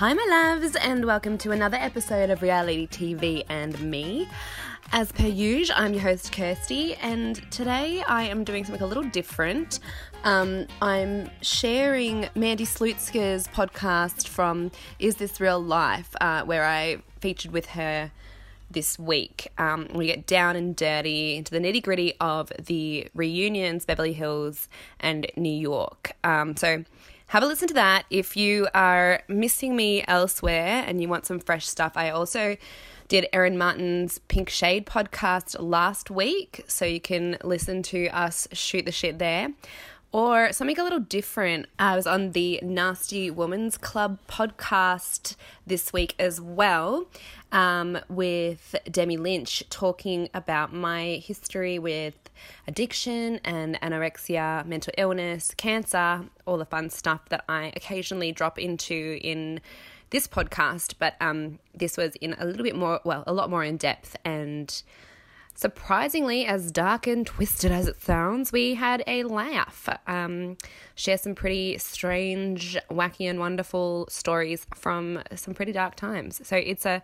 Hi, my loves, and welcome to another episode of Reality TV and Me. As per usual, I'm your host Kirsty, and today I am doing something a little different. Um, I'm sharing Mandy Slutska's podcast from Is This Real Life, uh, where I featured with her this week. Um, we get down and dirty into the nitty gritty of the reunions, Beverly Hills and New York. Um, so have a listen to that. If you are missing me elsewhere and you want some fresh stuff, I also did Erin Martin's Pink Shade podcast last week, so you can listen to us shoot the shit there. Or something a little different. I was on the Nasty Woman's Club podcast this week as well um, with Demi Lynch talking about my history with addiction and anorexia, mental illness, cancer, all the fun stuff that I occasionally drop into in this podcast. But um, this was in a little bit more, well, a lot more in depth and surprisingly, as dark and twisted as it sounds, we had a laugh. Um, share some pretty strange, wacky, and wonderful stories from some pretty dark times. So it's a,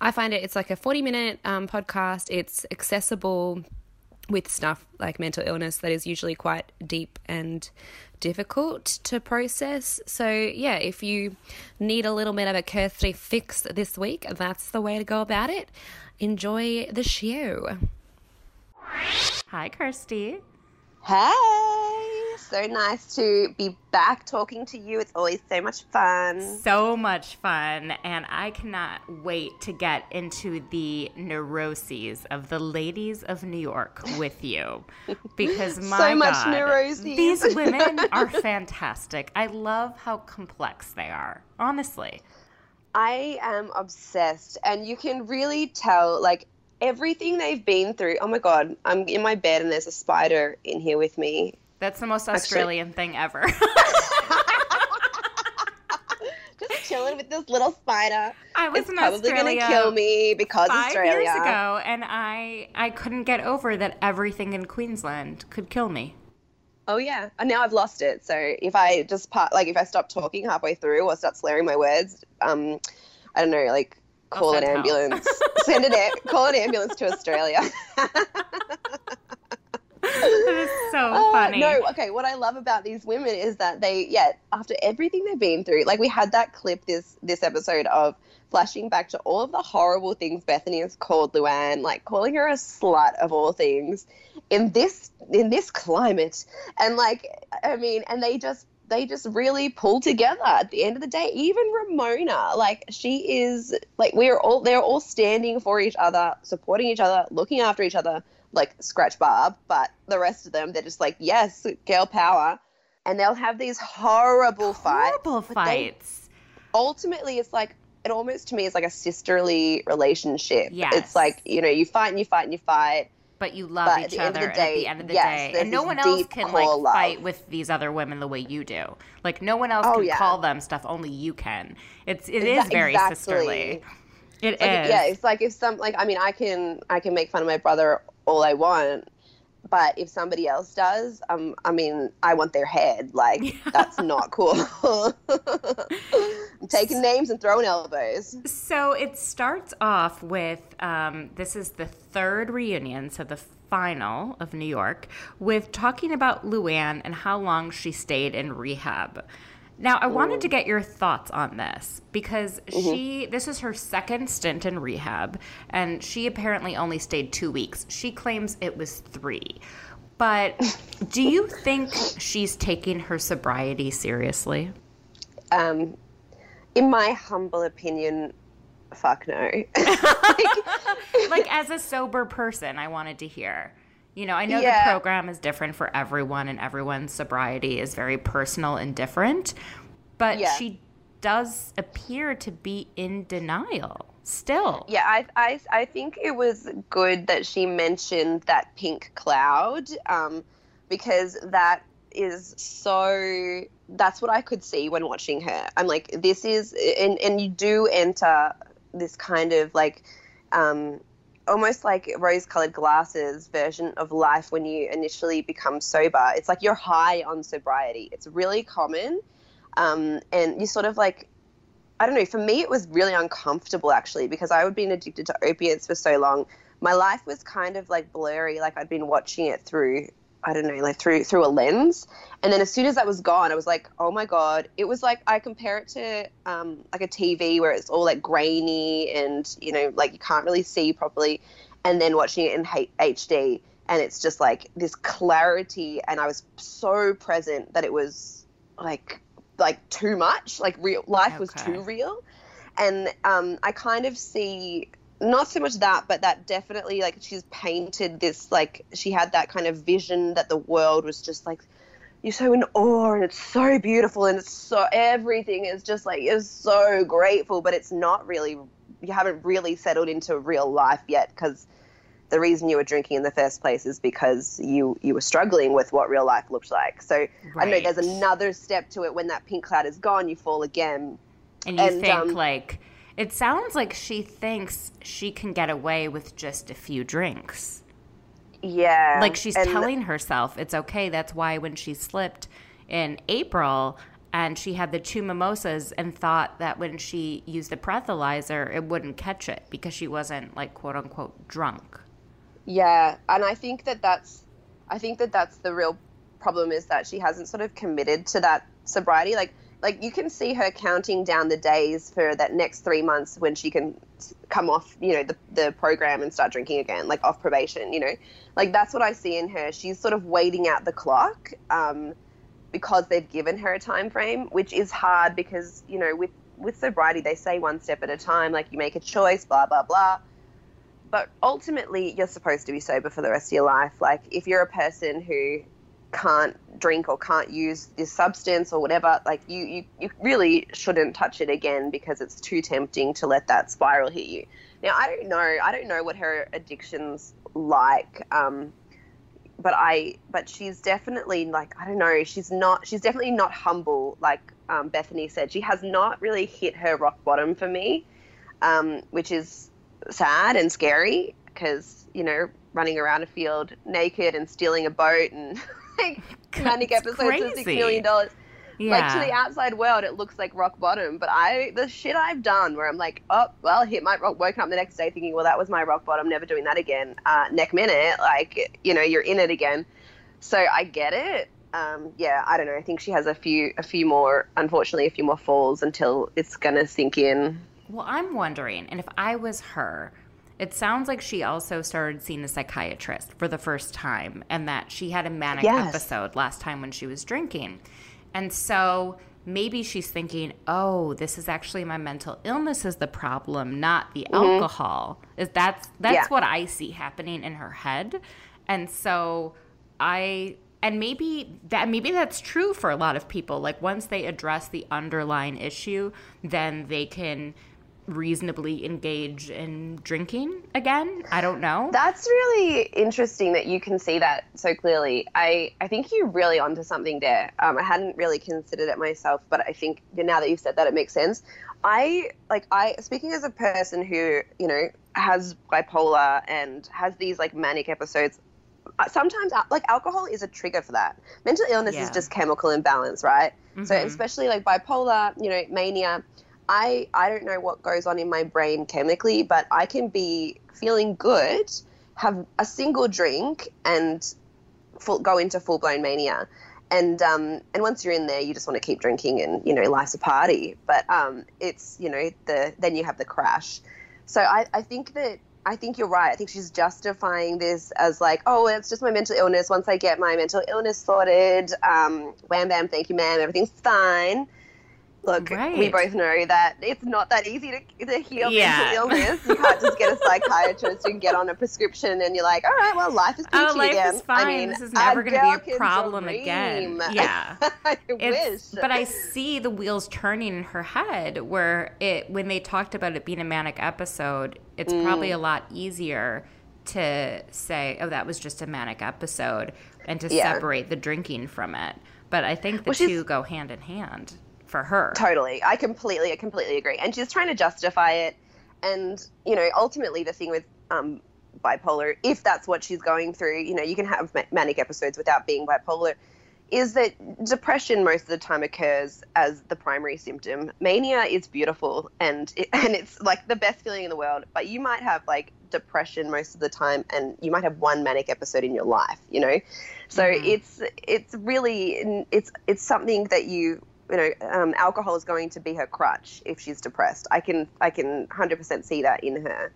I find it, it's like a 40 minute um, podcast. It's accessible with stuff like mental illness that is usually quite deep and difficult to process. So, yeah, if you need a little bit of a Kirsty fix this week, that's the way to go about it. Enjoy the show. Hi, Kirsty. Hey, so nice to be back talking to you. It's always so much fun. So much fun. And I cannot wait to get into the neuroses of the ladies of New York with you. Because my so much God, neuroses. these women are fantastic. I love how complex they are, honestly. I am obsessed, and you can really tell, like, everything they've been through. Oh my god, I'm in my bed and there's a spider in here with me. That's the most Australian thing ever. Just chilling with this little spider. I was it's in probably Australia gonna kill me because five Australia. years ago, and I I couldn't get over that everything in Queensland could kill me. Oh yeah, and now I've lost it. So if I just part, like if I stop talking halfway through or start slurring my words, um, I don't know, like call an help. ambulance. Send an a- call an ambulance to Australia. So Oh, funny. No, okay. What I love about these women is that they, yeah, after everything they've been through, like we had that clip this this episode of flashing back to all of the horrible things Bethenny has called Luann, like calling her a slut of all things, in this in this climate, and like I mean, and they just they just really pull together at the end of the day. Even Ramona, like she is like we're all they're all standing for each other, supporting each other, looking after each other, like scratch Barb, but the rest of them they're just like, yes, girl power. And they'll have these horrible fights. Horrible fights. ultimately it's like it almost to me is like a sisterly relationship. Yes. It's like, you know, you fight and you fight and you fight. But you love But each the end of other the at day, the end of the yes, day, and no one else can like fight with these other women the way you do. Like no one else Oh, can yeah. call them stuff. Only you can. It's it is very exactly. sisterly. It is. Like, yeah, it's like if some like I mean I can I can make fun of my brother all I want, but if somebody else does, um I mean I want their head. Like that's not cool. I'm taking names and throwing elbows. So it starts off with um, this is the third reunion, so the final of New York, with talking about Luann and how long she stayed in rehab. Now, I wanted to get your thoughts on this because she, this is her second stint in rehab, and she apparently only stayed two weeks. She claims it was three. But do you think she's taking her sobriety seriously? Um in my humble opinion, fuck no. like as a sober person, I wanted to hear. You know, I know Yeah. the program is different for everyone, and everyone's sobriety is very personal and different. But Yeah. she does appear to be in denial still. Yeah, I, I, I think it was good that she mentioned that pink cloud um, because that is so. That's what I could see when watching her. I'm like, this is, and, and you do enter this kind of like, um, almost like rose colored glasses version of life when you initially become sober. It's like you're high on sobriety. It's really common. Um, and you sort of like I don't know. For me, it was really uncomfortable actually because I had been addicted to opiates for so long. My life was kind of like blurry, like I'd been watching it through I don't know, like through through a lens. And then as soon as that was gone, I was like, oh my god! It was like I compare it to um, like a TV where it's all like grainy and you know like you can't really see properly, and then watching it in H- HD and it's just like this clarity, and I was so present that it was like like too much, like real life okay. was too real, and um, I kind of see not so much that, but that definitely like she's painted this like she had that kind of vision that the world was just like you're so in awe and it's so beautiful and it's so everything is just like you're so grateful, but it's not really you haven't really settled into real life yet because the reason you were drinking in the first place is because you you were struggling with what real life looked like. So right. I know there's another step to it when that pink cloud is gone, you fall again. And you and, think um, like it sounds like she thinks she can get away with just a few drinks. Yeah. Like she's and telling herself it's okay. That's why when she slipped in April and she had the two mimosas and thought that when she used the breathalyzer, it wouldn't catch it because she wasn't like quote unquote drunk. Yeah. And I think that that's, I think that that's the real problem is that she hasn't sort of committed to that sobriety. Like, like you can see her counting down the days for that next three months when she can come off you know the, the program and start drinking again like off probation you know? Like that's what i see in her. She's sort of waiting out the clock um, because they've given her a time frame which is hard because you know with with sobriety they say one step at a time like you make a choice blah blah blah. But ultimately you're supposed to be sober for the rest of your life. Like if you're a person who can't drink or can't use this substance or whatever, like you, you, you really shouldn't touch it again because it's too tempting to let that spiral hit you. Now, I don't know. I don't know what her addiction's like. Um, but I, but she's definitely like, I don't know. She's not, she's definitely not humble. Like um, Bethenny said, she has not really hit her rock bottom for me, um, which is sad and scary because, you know, running around a field naked and stealing a boat and like manic episodes for six million dollars. Yeah. Like to the outside world, it looks like rock bottom. But I, the shit I've done, where I'm like, oh, well, hit my rock, woken up the next day thinking, well, that was my rock bottom, never doing that again. Uh, next minute, like, you know, you're in it again. So I get it. Um, yeah, I don't know. I think she has a few, a few more, unfortunately, a few more falls until it's gonna sink in. Well, I'm wondering, and if I was her, it sounds like she also started seeing a psychiatrist for the first time and that she had a manic yes. episode last time when she was drinking. And so maybe she's thinking, "Oh, this is actually my mental illness is the problem, not the mm-hmm. alcohol." Is that's that's yeah. what I see happening in her head. And so I and maybe that maybe that's true for a lot of people. Like once they address the underlying issue, then they can reasonably engage in drinking again. I don't know. That's really interesting that you can see that so clearly. I, I think you're really onto something there. Um, I hadn't really considered it myself, but I think now that you've said that, it makes sense. I like I speaking as a person who you know has bipolar and has these like manic episodes. Uh, sometimes like alcohol is a trigger for that. Mental illness yeah. is just chemical imbalance, right? Mm-hmm. So especially like bipolar, you know, mania I I don't know what goes on in my brain chemically, but I can be feeling good, have a single drink, and full, go into full blown mania. And um, and once you're in there, you just want to keep drinking, and you know life's a party. But um, it's you know the then you have the crash. So I, I think that I think you're right. I think she's justifying this as like, oh, it's just my mental illness. Once I get my mental illness sorted, um, wham bam, thank you, ma'am, everything's fine look, right. we both know that it's not that easy to, to heal yeah. mental illness. You can't just get a psychiatrist and get on a prescription and you're like, all right, well, life is peachy oh, life again. Is fine. I mean, this is never going to be a problem dream. again. Yeah, I wish. But I see the wheels turning in her head where it when they talked about it being a manic episode, it's mm. probably a lot easier to say, oh, that was just a manic episode, and to yeah. separate the drinking from it. But I think the well, two go hand in hand for her. Totally. I completely, I completely agree. And she's trying to justify it. And, you know, ultimately the thing with um, bipolar, if that's what she's going through, you know, you can have manic episodes without being bipolar. is that depression most of the time occurs as the primary symptom. Mania is beautiful and it, and it's like the best feeling in the world, but you might have like depression most of the time and you might have one manic episode in your life, you know. So mm-hmm. it's it's really it's it's something that you you know um, alcohol is going to be her crutch if she's depressed. I can I can 100% see that in her.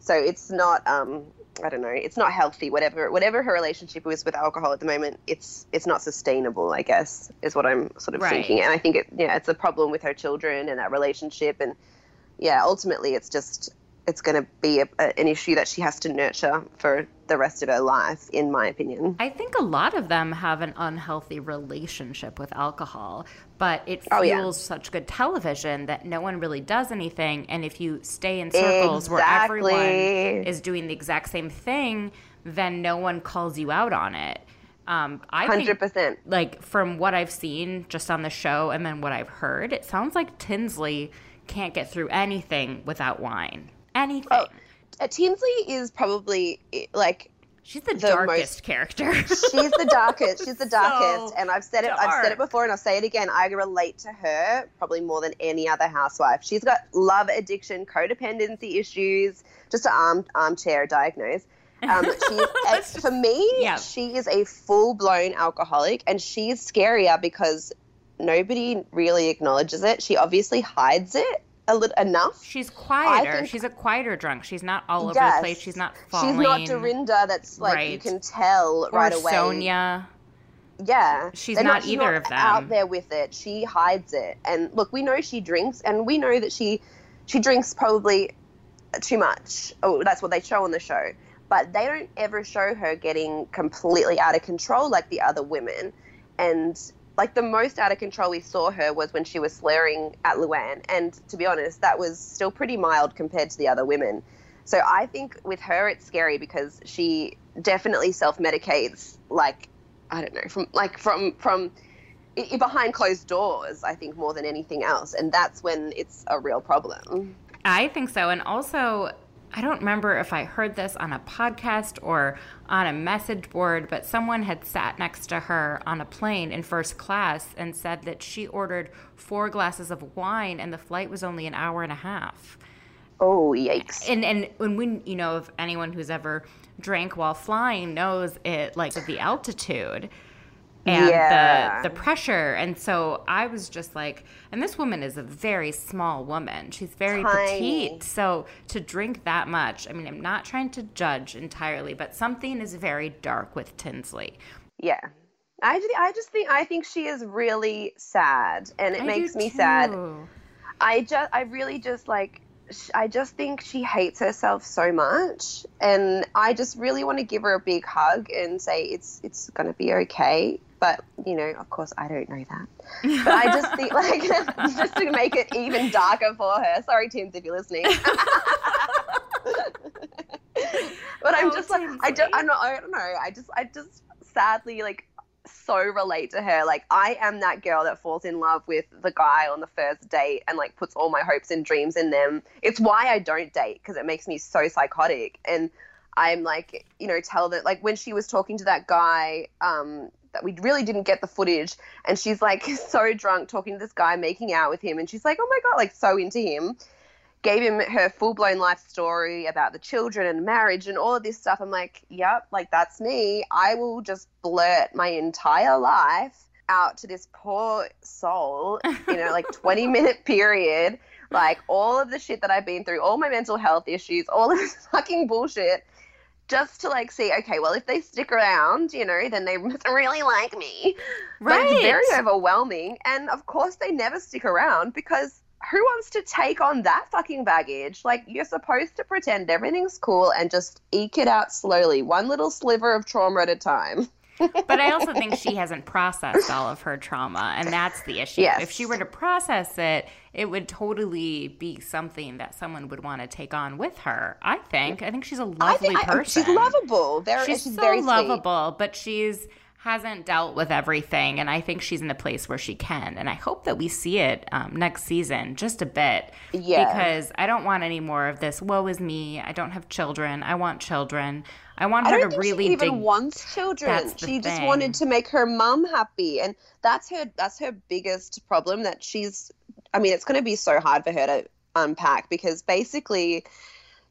So it's not um, I don't know, it's not healthy. Whatever whatever her relationship is with alcohol at the moment, it's it's not sustainable. I guess is what I'm sort of right. thinking, and I think it yeah, it's a problem with her children and that relationship, and yeah, ultimately it's just it's going to be a, a, an issue that she has to nurture for the rest of her life, in my opinion. I think a lot of them have an unhealthy relationship with alcohol, but it fuels oh, yeah. such good television that no one really does anything. And if you stay in circles exactly. where everyone is doing the exact same thing, then no one calls you out on it. Um, I 100%. Think, like from what I've seen just on the show and then what I've heard, it sounds like Tinsley can't get through anything without wine anything. Oh, uh, Tinsley is probably like She's the, the darkest most, character. she's the darkest. She's the darkest, so and I've said it. Dark. I've said it before, and I'll say it again. I relate to her probably more than any other housewife. She's got love addiction, codependency issues, just an arm armchair diagnose. Um, she's for me, yeah. she is a full blown alcoholic, and she's scarier because nobody really acknowledges it. She obviously hides it a little enough. She's quieter. Think, she's a quieter drunk. She's not all over yes, the place. She's not falling. She's not Dorinda. That's like right. you can tell or right away. Sonja. Yeah, she's not, not, either not of them out there with it. She hides it, and look, we know she drinks, and we know that she she drinks probably too much. Oh, that's what they show on the show. But they don't ever show her getting completely out of control like the other women. And like the most out of control we saw her was when she was slurring at Luann. And to be honest, that was still pretty mild compared to the other women. So I think with her, it's scary because she definitely self medicates, like, I don't know, from like from, from, behind closed doors, I think, more than anything else. And that's when it's a real problem. I think so. And also, I don't remember if I heard this on a podcast or on a message board, but someone had sat next to her on a plane in first class and said that she ordered four glasses of wine and the flight was only an hour and a half. Oh, yikes. And and when we, you know, if anyone who's ever drank while flying knows it like the altitude and yeah. the the pressure. And so I was just like, and this woman is a very small woman. She's very Tiny. petite. So to drink that much, I mean, I'm not trying to judge entirely, but something is very dark with Tinsley. Yeah. I, I just think I think she is really sad and it I makes me too. sad. I just I really just like I just think she hates herself so much, and I just really want to give her a big hug and say it's it's gonna be okay. But you know, of course, I don't know that. But I just think like just to make it even darker for her. Sorry, Tims, if you're listening. but I'm oh, just like I don't I'm not I don't know. I just I just sadly like so relate to her. Like I am that girl that falls in love with the guy on the first date and like puts all my hopes and dreams in them. It's why I don't date because it makes me so psychotic and I'm like, you know, tell that like when she was talking to that guy um that we really didn't get the footage. And she's like so drunk talking to this guy making out with him. And she's like oh my god like so into him. Gave him her full-blown life story about the children and marriage and all of this stuff. I'm like yep like that's me. I will just blurt my entire life out to this poor soul in a like 20 minute period. Like all of the shit that i've been through all my mental health issues all of this fucking bullshit just to like see, okay, well, if they stick around, you know, then they must really like me. Right. But it's very overwhelming. And of course, they never stick around because who wants to take on that fucking baggage? Like, you're supposed to pretend everything's cool and just eke it out slowly, one little sliver of trauma at a time but I also think she hasn't processed all of her trauma, and that's the issue. Yes. If she were to process it, it would totally be something that someone would want to take on with her. I think. I think she's a lovely think, person. I, she's lovable. Very, she's, she's so very lovable, sweet. but she's hasn't dealt with everything, and I think she's in a place where she can. And I hope that we see it um, next season just a bit. Yeah. Because I don't want any more of this. Woe is me. I don't have children. I want children. I want I her don't to think really she even dig. wants children. She just thing. wanted to make her mom happy, and that's her. That's her biggest problem. That she's. I mean, it's going to be so hard for her to unpack because basically,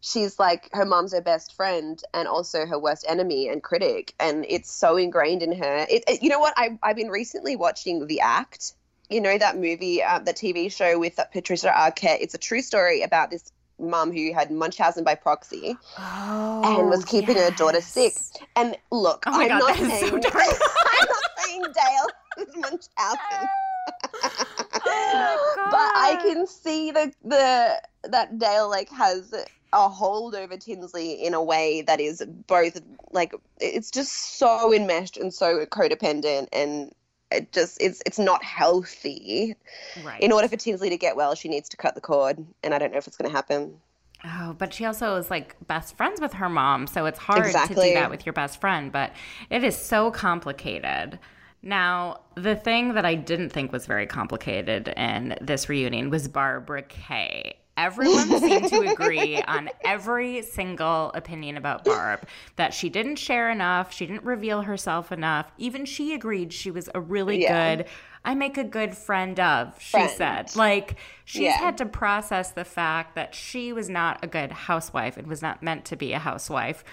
she's like her mom's her best friend and also her worst enemy and critic, and it's so ingrained in her. It, it- you know what? I I've been recently watching The Act. You know that movie, uh, the TV show with uh, Patricia Arquette. It's a true story about this mom who had Munchausen by proxy Oh, and was keeping her daughter sick. And look, Oh I'm, God, not so saying, dark. I'm not saying Dale is Munchausen. Oh but I can see the the that Dale like has a hold over Tinsley in a way that is both like it's just so enmeshed and so codependent and it just it's it's not healthy. Right. In order for Tinsley to get well, she needs to cut the cord, and I don't know if it's going to happen. Oh, but she also is like best friends with her mom, so it's hard to do that with your best friend, but it is so complicated. Now, the thing that I didn't think was very complicated in this reunion was Barbara Kay. Everyone seemed to agree on every single opinion about Barb that she didn't share enough, she didn't reveal herself enough. Even she agreed she was a really Yeah. good I make a good friend of, she Friend. said. Like she's Yeah. had to process the fact that she was not a good housewife and was not meant to be a housewife.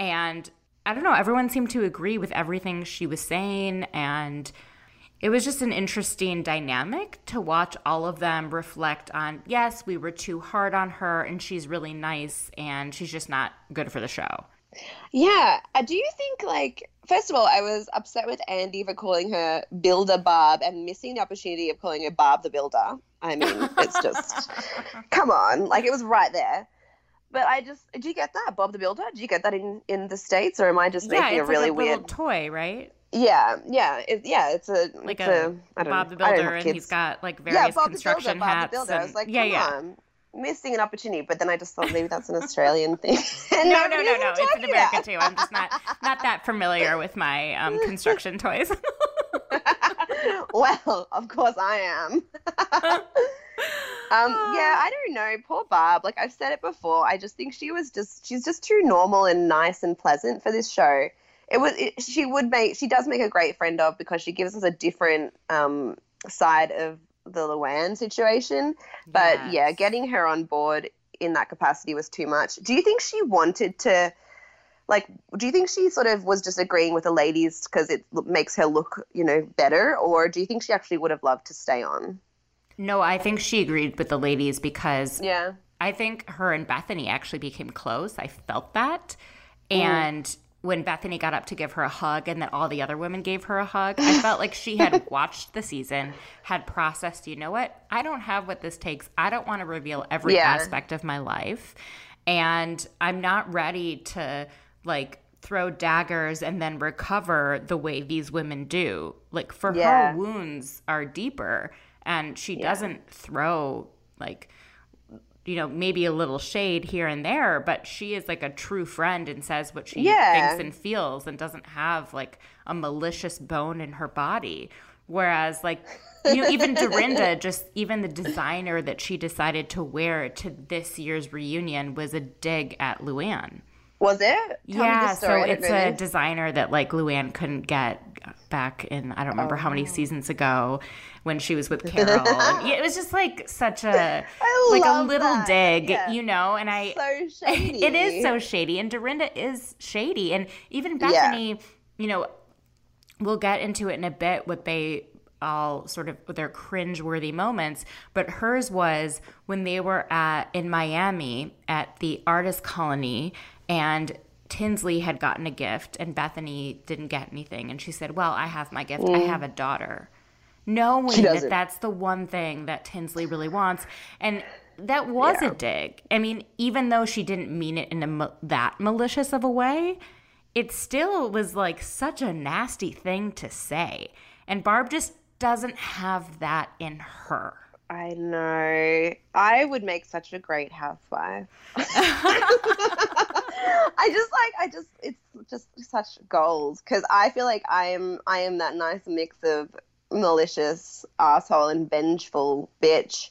And I don't know, everyone seemed to agree with everything she was saying. And it was just an interesting dynamic to watch all of them reflect on yes, we were too hard on her and she's really nice and she's just not good for the show. Yeah. Uh, do you think, like, first of all, I was upset with Andy for calling her Builder Bob and missing the opportunity of calling her Barb the Builder. I mean, it's just, come on. Like, it was right there. But I just, did you get that, Bob the Builder? Did you get that in, in the States, or am I just yeah, making a really like a weird? toy, right? Yeah, yeah, it, yeah. It's a Like it's a, I don't Bob know. the Builder, and he's got like yeah, various Bob the construction Builder, Bob hats. the Builder. I was and- like, yeah, yeah. on, missing an opportunity. But then I just thought maybe that's an Australian thing. And No, no, no, no. It's in America too. I'm just not not that familiar with my um, construction toys. well, of course I am. um, yeah, I don't know. Poor Barb. Like I've said it before, I just think she was just she's just too normal and nice and pleasant for this show. It was it, she would make she does make a great friend of because she gives us a different um, side of the Luann situation. But yeah, getting her on board in that capacity was too much. Do you think she wanted to? Like, do you think she sort of was just agreeing with the ladies because it makes her look, you know, better, or do you think she actually would have loved to stay on? no, I think she agreed with the ladies because Yeah, I think her and Bethenny actually became close. I felt that. Mm. And when Bethenny got up to give her a hug and then all the other women gave her a hug, I felt like she had watched the season, had processed, you know what? I don't have what this takes. I don't want to reveal every Yeah. aspect of my life. And I'm not ready to like throw daggers and then recover the way these women do. Like for Yeah. her wounds are deeper and she doesn't throw like you know, maybe a little shade here and there, but she is like a true friend and says what she Yeah. thinks and feels and doesn't have like a malicious bone in her body. Whereas, like, you know, even Dorinda, just even the designer that she decided to wear to this year's reunion was a dig at Luann. was it? Tell yeah, so it's a designer that like Luann couldn't get back in I don't remember how Oh. many seasons ago when she was with Carole. and it was just like such a like a little that. dig, Yeah. you know, and I so shady. it is so shady and Dorinda is shady and even Bethenny, you know, we'll get into it in a bit what they all sort of their cringe-worthy moments, but hers was when they were at in Miami at the artist colony and Tinsley had gotten a gift and Bethenny didn't get anything and she said, "Well, I have my gift. I mm. have a daughter." Knowing that that's the one thing that Tinsley really wants and that was Yeah. a dig. I mean, even though she didn't mean it in a that malicious of a way, it still was like such a nasty thing to say. And Barb just doesn't have that in her. I know. I would make such a great housewife. I just like I just it's just such goals because I feel like I am I am that nice mix of malicious asshole and vengeful bitch.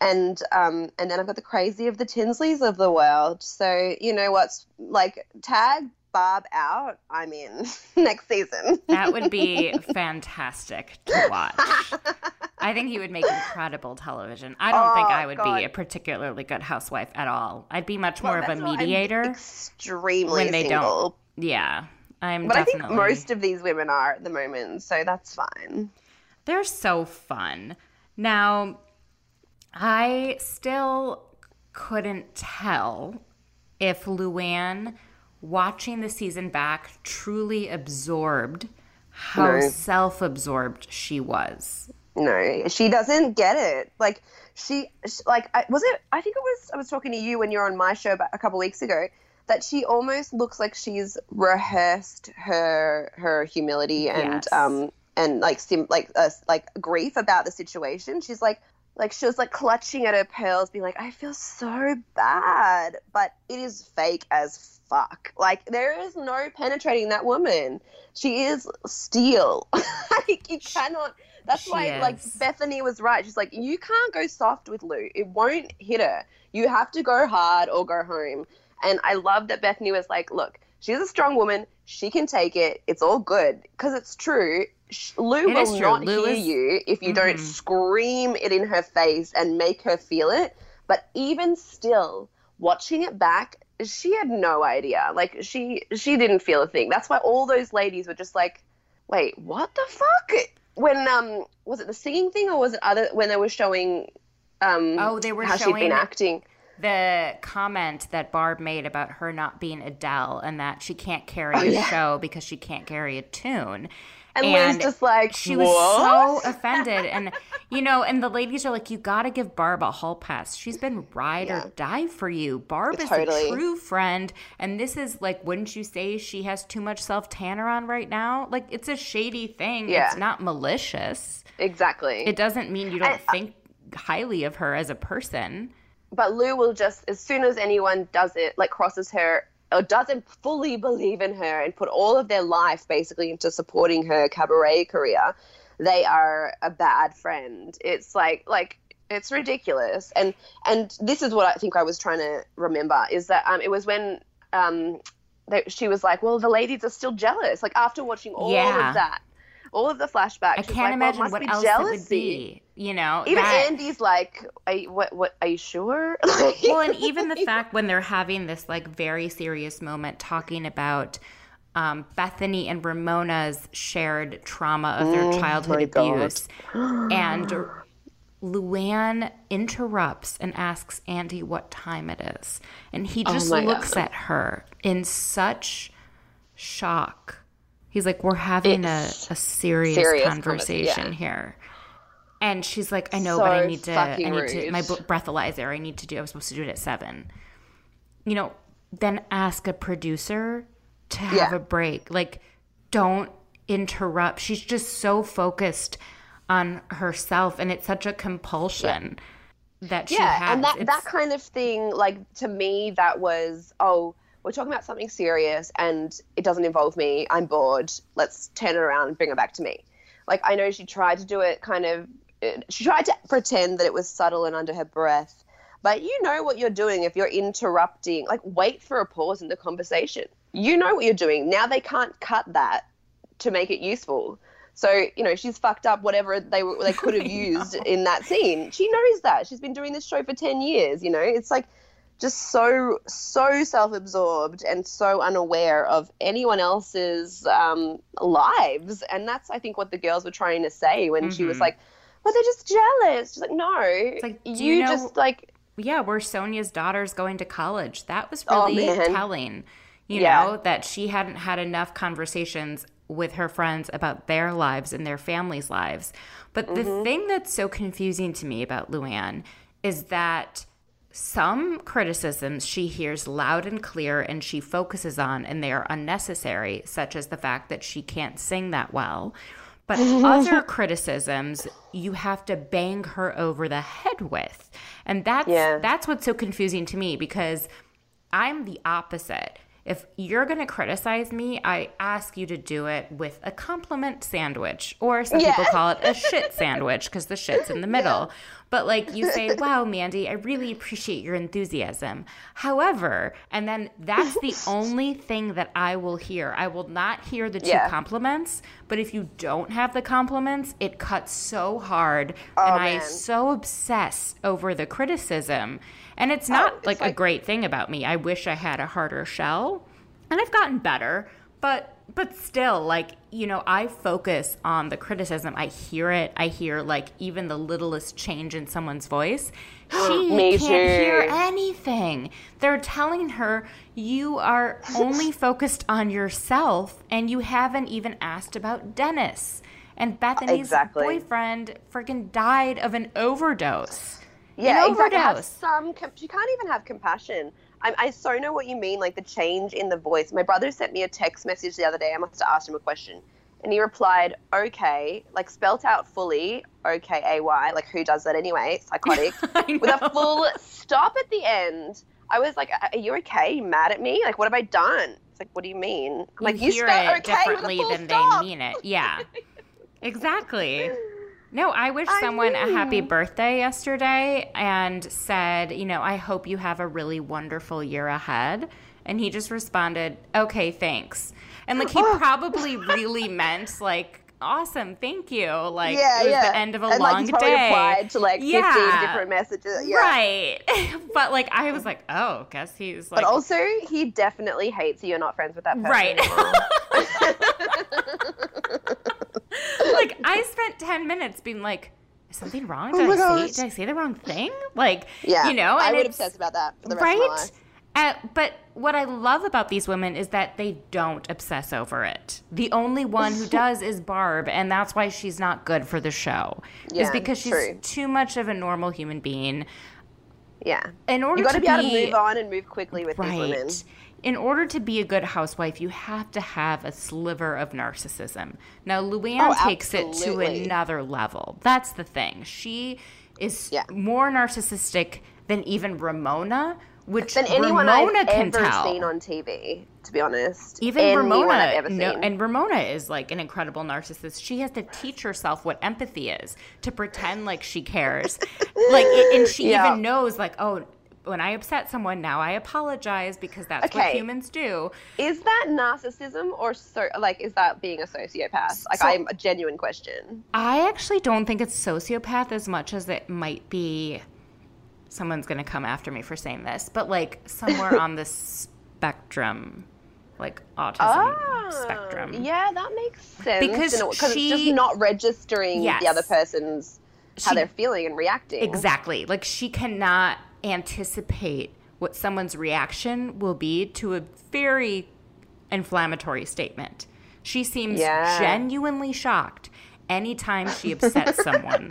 And um and then I've got the crazy of the Tinsleys of the world. So you know what's like tag Barb out, I'm in next season. That would be fantastic to watch. I think he would make incredible television. I don't think Oh, I would God. be a particularly good housewife at all. I'd be much more Well, of a mediator. extremely when they single. don't. Yeah. I'm But I think most of these women are at the moment, so that's fine. They're so fun. Now, I still couldn't tell if Luann, watching the season back, truly absorbed how No. self absorbed she was. No, she doesn't get it. Like she, like, I, was it? I think it was. I was talking to you when you were on my show about a couple weeks ago. That she almost looks like she's rehearsed her her humility and Yes. um and like sim like uh, like grief about the situation. She's like like she was like clutching at her pearls, being like, "I feel so bad," but it is fake as fuck. Like there is no penetrating that woman. She is steel. like you cannot. That's She why, like. Bethenny was right. She's like, you can't go soft with Lou. It won't hit her. You have to go hard or go home. And I love that Bethenny was like, look, she's a strong woman. She can take it. It's all good because it's true. Lou It will not Lou hear is- you if you don't Mhm. scream it in her face and make her feel it. But even still, watching it back, she had no idea. Like she she didn't feel a thing. That's why all those ladies were just like, wait, what the fuck? When um was it the singing thing or was it other when they were showing um Oh, they were how she'd showing been acting? the comment that Barb made about her not being Adele and that she can't carry Oh, a yeah. show because she can't carry a tune. And, And Lou's just like She was "What?" so offended. And, you know, and the ladies are like, you got to give Barb a hall pass. She's been ride Yeah. or die for you. Barb is Totally. a true friend. And this is like, wouldn't you say she has too much self tanner on right now? Like, it's a shady thing. Yeah. It's not malicious. exactly. It doesn't mean you don't I- I- uh, think highly of her as a person. but Lou will just as soon as anyone does it, like crosses her or doesn't fully believe in her and put all of their life basically into supporting her cabaret career, they are a bad friend. It's like like it's ridiculous. And and this is what I think I was trying to remember is that um it was when um they, she was like, well, the ladies are still jealous. Like after watching all Yeah. of that, all of the flashbacks, I can't like, well, imagine must what be else jealousy. it would be. You know, Even that- Andy's like, are you, what, what, are you sure? Well, and even the fact when they're having this like very serious moment talking about um, Bethenny and Ramona's shared trauma of their childhood abuse, and Luann interrupts and asks Andy what time it is, and he just my looks God. at her in such shock. He's like, "We're having a, It's a serious, serious conversation convers- yeah. here." And she's like, I know, but I need to, I need to, my breathalyzer, I need to do, I was supposed to do it at seven. You know, then ask a producer to have Yeah. a break. Like, don't interrupt. She's just so focused on herself, and it's such a compulsion that she yeah, has. and that It's- that kind of thing, like to me, that was oh, we're talking about something serious, and it doesn't involve me. I'm bored. Let's turn it around and bring it back to me. Like I know she tried to do it, kind of. She tried to pretend that it was subtle and under her breath, but you know what you're doing if you're interrupting. Like wait for a pause in the conversation. You know what you're doing. Now they can't cut that to make it useful. So you know she's fucked up whatever they were, they could have used in that scene. She knows that she's been doing this show for ten years. You know it's like just so so self-absorbed and so unaware of anyone else's um, lives, and that's I think what the girls were trying to say when she was Mhm. like, "Well, they're just jealous." She's like, "No, like, do you, you know- just like." yeah, where Sonja's daughter's going to college. That was Oh, really man. telling. You Yeah. know, that she hadn't had enough conversations with her friends about their lives and their families' lives. But the Mm-hmm. thing that's so confusing to me about Luann is that some criticisms she hears loud and clear and she focuses on and they are unnecessary, such as the fact that she can't sing that well. But other criticisms you have to bang her over the head with. And that's Yeah. that's what's so confusing to me because I'm the opposite. if you're going to criticize me, I ask you to do it with a compliment sandwich, or some people call it a shit sandwich because the shit's in the middle. But like you say, wow, Mandy, I really appreciate your enthusiasm. However, and then that's the only thing that I will hear. I will not hear the two Yeah. compliments, but if you don't have the compliments, it cuts so hard. Oh, and I man. so obsess over the criticism. And it's oh, not Oh, it's like, a great thing about me. I wish I had a harder shell. And I've gotten better, but but still like, you know, I focus on the criticism. I hear it. I hear like even the littlest change in someone's voice. She Me can't hear anything. They're telling her you are only focused on yourself and you haven't even asked about Dennis. And Bethenny's Exactly. boyfriend freaking died of an overdose. Yeah, An exactly. Have overdose. some. She can't even have compassion. I, I so know what you mean, like the change in the voice. My brother sent me a text message the other day. I must have asked him a question, and he replied, "Okay," like spelt out fully, okay, K A Y," like who does that anyway? Psychotic, with a full stop at the end. I was like, "Are you okay? You mad at me? Like, what have I done?" It's like, "What do you mean?" I'm you like, "You hear spelled it okay differently than stop." they mean it. Yeah, exactly. No, I wish I someone a happy birthday yesterday and said, you know, I hope you have a really wonderful year ahead. And he just responded, okay, thanks. And like he oh. probably really meant like, awesome, thank you. Like yeah, it was yeah. the end of a and, long like, day. replied to like 15 different messages. Yeah. Right. but like I was like, oh, guess he's like But also, he definitely hates you. You're not friends with that person. Right. like I spent ten minutes being like, is something wrong? Oh Did my I gosh. say did I say the wrong thing? Like yeah. you know, I would obsess about that for the rest of my right? life. Uh, but what I love about these women is that they don't obsess over it. The only one who does is Barb, and that's why she's not good for the show. is because she's true. too much of a normal human being. Yeah. In order You got to be able to move on and move quickly with these women. In order to be a good housewife, you have to have a sliver of narcissism. Now, Luann Oh, takes it to another level. That's the thing. She is Yeah. more narcissistic than even Ramona, which Than anyone Ramona I've can ever tell. seen on TV, to be honest. even anyone Ramona, no, and Ramona is like an incredible narcissist. She has to teach herself what empathy is to pretend like she cares, like, and she Yeah. even knows like, oh, when I upset someone, now I apologize because that's what humans do. is that narcissism or so? Like, is that being a sociopath? Like, So- I'm a genuine question. I actually don't think it's sociopath as much as it might be. Someone's gonna come after me for saying this, but like somewhere on the spectrum, like autism spectrum. Ah, Yeah, that makes sense. Because because she- it's just not registering Yes. the other person's how She- they're feeling and reacting. Exactly. Like she cannot anticipate what someone's reaction will be to a very inflammatory statement. She seems Yeah. genuinely shocked anytime she upsets someone.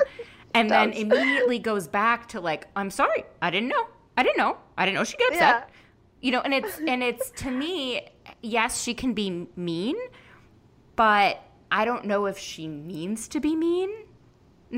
And then immediately goes back to like, I'm sorry, I didn't know. I didn't know. I didn't know she'd get upset. Yeah. You know, and it's and it's to me, yes, she can be mean, but I don't know if she means to be mean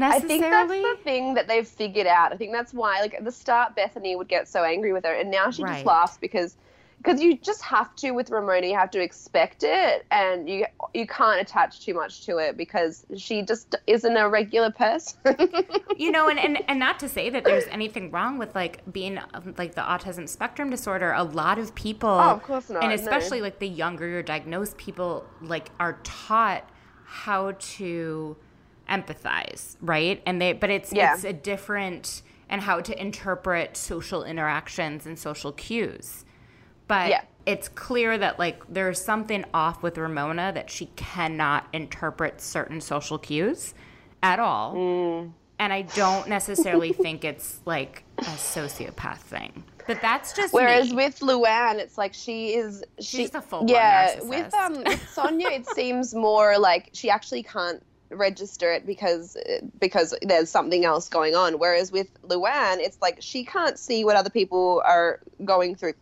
I think that's the thing that they've figured out. I think that's why, like at the start, Bethenny would get so angry with her, and now she Right. just laughs because because you just have to with Ramona. You have to expect it, and you you can't attach too much to it because she just isn't a regular person. you know and, and and not to say that there's anything wrong with like being like the autism spectrum disorder a lot of people Oh, of course not, and no. especially like the younger you're diagnosed people like are taught how to empathize right and they but it's Yeah. it's a different and how to interpret social interactions and social cues but Yeah. it's clear that like there's something off with Ramona that she cannot interpret certain social cues at all. Mm. And I don't necessarily think it's like a sociopath thing. But that's just Whereas me. with Luann, it's like she is she, She's a full-blown yeah. narcissist. With um with Sonja, it seems more like she actually can't register it because because there's something else going on. Whereas with Luann, it's like she can't see what other people are going through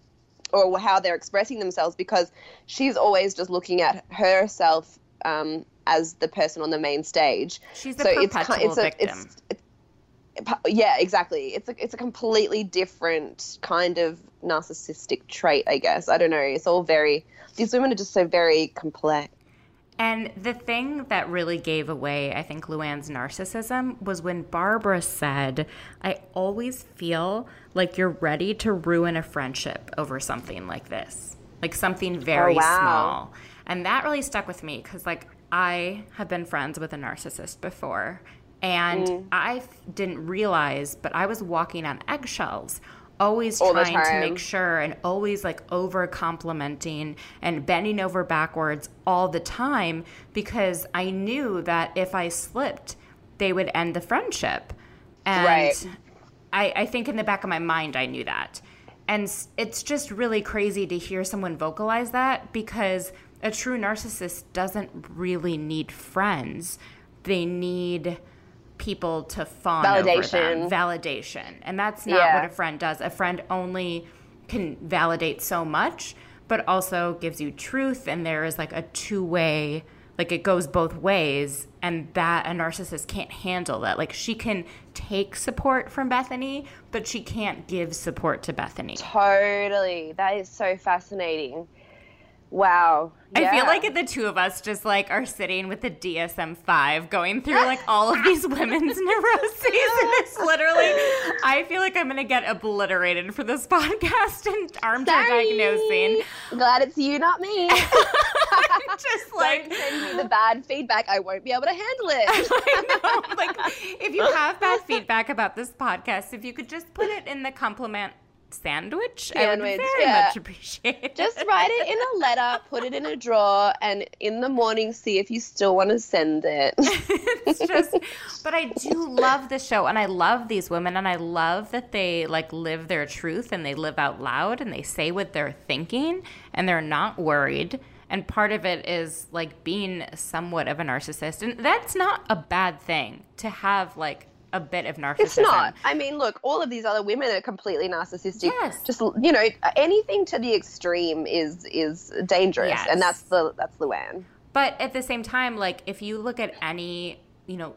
or how they're expressing themselves because she's always just looking at herself um, as the person on the main stage. She's the so it's perpetual ki- it's a, victim. It's, it's yeah, exactly. It's a it's a completely different kind of narcissistic trait, I guess. I don't know. It's all very these women are just so very complex. And the thing that really gave away, I think, Luann's narcissism was when Barbara said, I always feel like you're ready to ruin a friendship over something like this, like something very Oh, wow. small. And that really stuck with me because, like, I have been friends with a narcissist before. And Mm. I f- didn't realize, but I was walking on eggshells, always All trying to make sure and always like over complimenting and bending over backwards all the time because I knew that if I slipped, they would end the friendship. And Right. I, I think in the back of my mind, I knew that. And it's just really crazy to hear someone vocalize that because a true narcissist doesn't really need friends. They need people to fawn. Validation. Validation. And that's not Yeah. what a friend does. A friend only can validate so much, but also gives you truth. And there is like a two way, like it goes both ways. And that a narcissist can't handle that. Like she can take support from Bethenny, but she can't give support to Bethenny. Totally. That is so fascinating. Wow. I feel Yeah. like the two of us just like are sitting with the DSM five going through like all of these women's neuroses and it's literally I feel like I'm gonna get obliterated for this podcast and armchair Sorry. diagnosing. Glad it's you, not me. just like Don't send me the bad feedback. I won't be able to handle it. I know. Like, if you have bad feedback about this podcast, if you could just put it in the compliment sandwich, I would Sandwich, very yeah. much appreciate it. Just write it in a letter, put it in a drawer, and in the morning see if you still want to send it. it's just but i do love the show and i love these women and i love that they like live their truth and they live out loud and they say what they're thinking and they're not worried and part of it is like being somewhat of a narcissist and that's not a bad thing to have like a bit of narcissism It's not. I mean, look, all of these other women are completely narcissistic. Yes. Just you know, anything to the extreme is is dangerous, Yes. and that's the that's Luann. But at the same time, like if you look at any, you know,